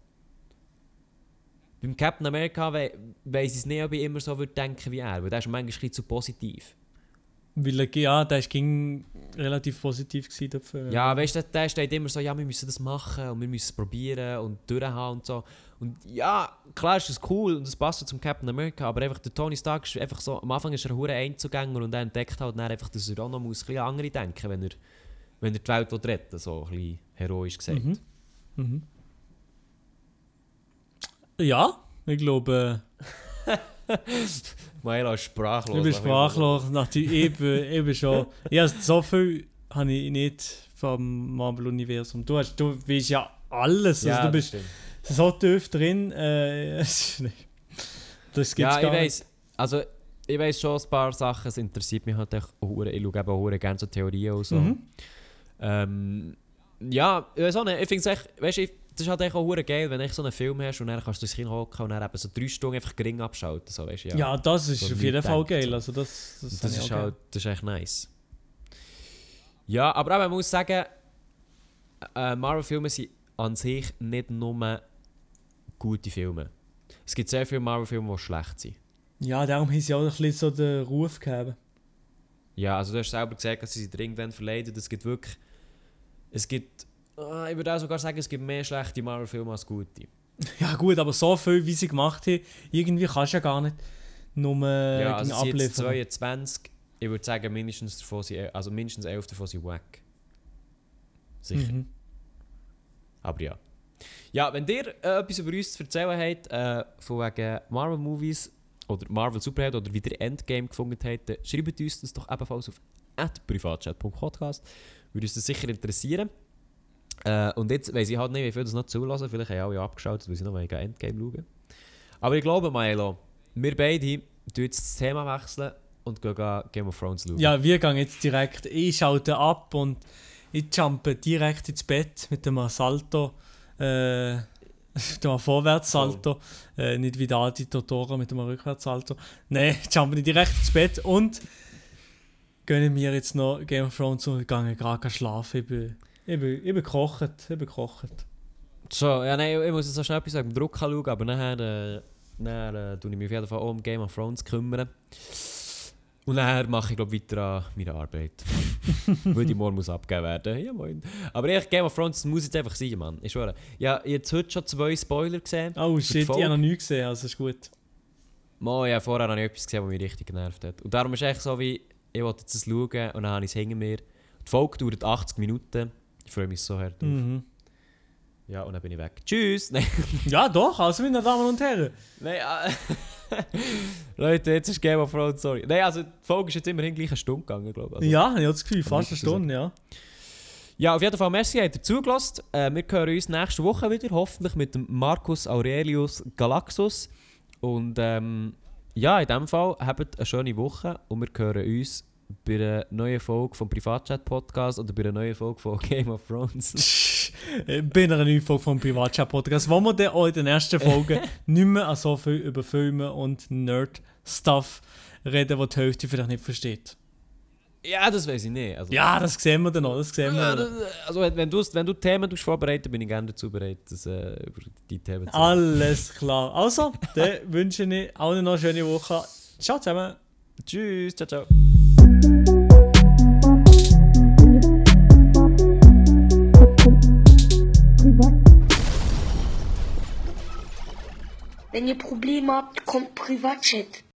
Beim Captain America we weiss ich es nicht, ob ich immer so würde denken wie er, weil der ist manchmal ein bisschen zu positiv. Weil ja, der ging relativ positiv dafür. Ja, weißt du, der steht immer so, ja, wir müssen das machen und wir müssen es probieren und durchhauen und so. Und ja, klar ist das cool und das passt zum Captain America, aber einfach der Tony Stark ist einfach so, am Anfang ist er ein hure Einzugänger und er entdeckt halt dann einfach, dass er auch noch muss ein bisschen an andere denken wenn er, wenn er die Welt will retten so ein bisschen heroisch gesagt. Mhm. Mhm. Ja, ich glaube, Maela ist sprachlos. ich bin sprachlos. Nach die, eben, eben schon. Ja, so viel habe ich nicht vom Marvel-Universum. Du, hast, du weißt ja alles. Ja, also, du das bist stimmt. so tief drin. Äh, das gibt's Ja, ich gar nicht. weiß, also ich weiß schon ein paar Sachen, es interessiert mich halt echt auch, ich schaue eben auch gerne so Theorien und so. Mhm. Ähm, ja, ich weiß auch nicht, ich finde es echt, weißt du, ich- das ist halt echt auch geil, wenn du so einen Film hast und dann kannst du ins Kino hocken und dann eben so drei Stunden einfach gering abschalten, so, weißt ja. Ja, das ist So auf jeden Fall geil. so. Also das, das, das ist halt, das ist echt nice. Ja, aber eben, man muss sagen, äh, Marvel-Filme sind an sich nicht nur gute Filme. Es gibt sehr viele Marvel-Filme, die schlecht sind. Ja, darum haben sie auch ein bisschen so den Ruf gegeben. Ja, also du hast selber gesagt, dass sie sich irgendwann verleiden. Es gibt wirklich. Es gibt. Ah, ich würde auch sogar sagen, es gibt mehr schlechte Marvel-Filme als gute. Ja gut, aber so viel, wie sie gemacht haben, irgendwie kannst du ja gar nicht nur äh, ja, also sind jetzt abliefern. 22. Ich würde sagen, mindestens, davon sind, also mindestens 11 davon sind wack. Sicher. Mhm. Aber ja. Ja, wenn ihr äh, etwas über uns zu erzählen habt, äh, von wegen Marvel-Movies oder Marvel-Superhelden oder wie ihr Endgame gefunden habt, dann schreibt uns das doch ebenfalls auf privatchat.podcast. Würde uns das sicher interessieren. Äh, und jetzt weiss ich halt nicht, wie viel das noch zulassen. Vielleicht haben alle abgeschaltet, weil sie noch wegen Endgame schauen. Aber ich glaube, Milo, wir beide tun jetzt das Thema wechseln und gehen Game of Thrones schauen. Ja, wir gehen jetzt direkt, ich schalte ab und ich jumpe direkt ins Bett mit dem Salto, äh, mit dem Vorwärtssalto, äh, nicht wie da die Totoro mit dem Rückwärtssalto. Nein, ich jumpe nicht direkt ins Bett und gönne mir jetzt noch Game of Thrones und gehe gerade schlafen. Ich bin, ich bin, ich bin gekocht, ich bin gekocht. So, ja, nein, ich muss jetzt so schnell etwas sagen, Druck schauen, aber nachher, äh, nachher äh, tue ich mich auf jeden Fall auch um Game of Thrones kümmern. Und nachher mache ich glaube weiter an meiner Arbeit. Weil die morgen muss abgegeben werden. Ja, moin. Aber echt, Game of Thrones muss jetzt einfach sein, Mann. Ich schwöre. Ja, jetzt heute schon zwei Spoiler gesehen. Oh shit, ich habe noch nichts gesehen, also ist gut. Mo, ja, vorher habe ich etwas gesehen, was mich richtig genervt hat. Und darum ist es echt so wie, ich wollte jetzt das schauen und dann habe ich es hinter mir. Die Folge dauert 80 Minuten. Ich freue mich so hart drauf. Mhm. Ja, und dann bin ich weg. Tschüss! Nein. Ja doch, also meine Damen und Herren. Nein, äh, Leute, jetzt ist Game of Thrones, sorry. Nein, also die Folge ist jetzt immerhin gleich eine Stunde gegangen, glaube ich. Also, ja, ich habe das Gefühl, fast eine Stunde, ja. ja, auf jeden Fall, merci, habt ihr zugelassen. Äh, wir hören uns nächste Woche wieder, hoffentlich mit dem Marcus Aurelius Galaxus. Und ähm, ja, in diesem Fall habt eine schöne Woche und wir hören uns bei einer neuen Folge vom Privatchat-Podcast oder bei einer neuen Folge von Game of Thrones. Äh, bei einer neuen Folge vom Privatchat-Podcast, wo wir dann auch in den ersten Folgen nicht mehr so viel über Filme und Nerd-Stuff reden, wo die Hälfte vielleicht nicht versteht. ja, das weiß ich nicht. Also, Ja, das sehen wir dann noch, das sehen wir Ja, das, noch. also wenn du, wenn du Themen tust vorbereiten, bin ich gerne dazu bereit, das, äh, über die Themen zu. Alles klar. Also, dann wünsche ich allen noch eine schöne Woche. Ciao zusammen. Tschüss, ciao, ciao. Wenn ihr Probleme habt, kommt Privatchat.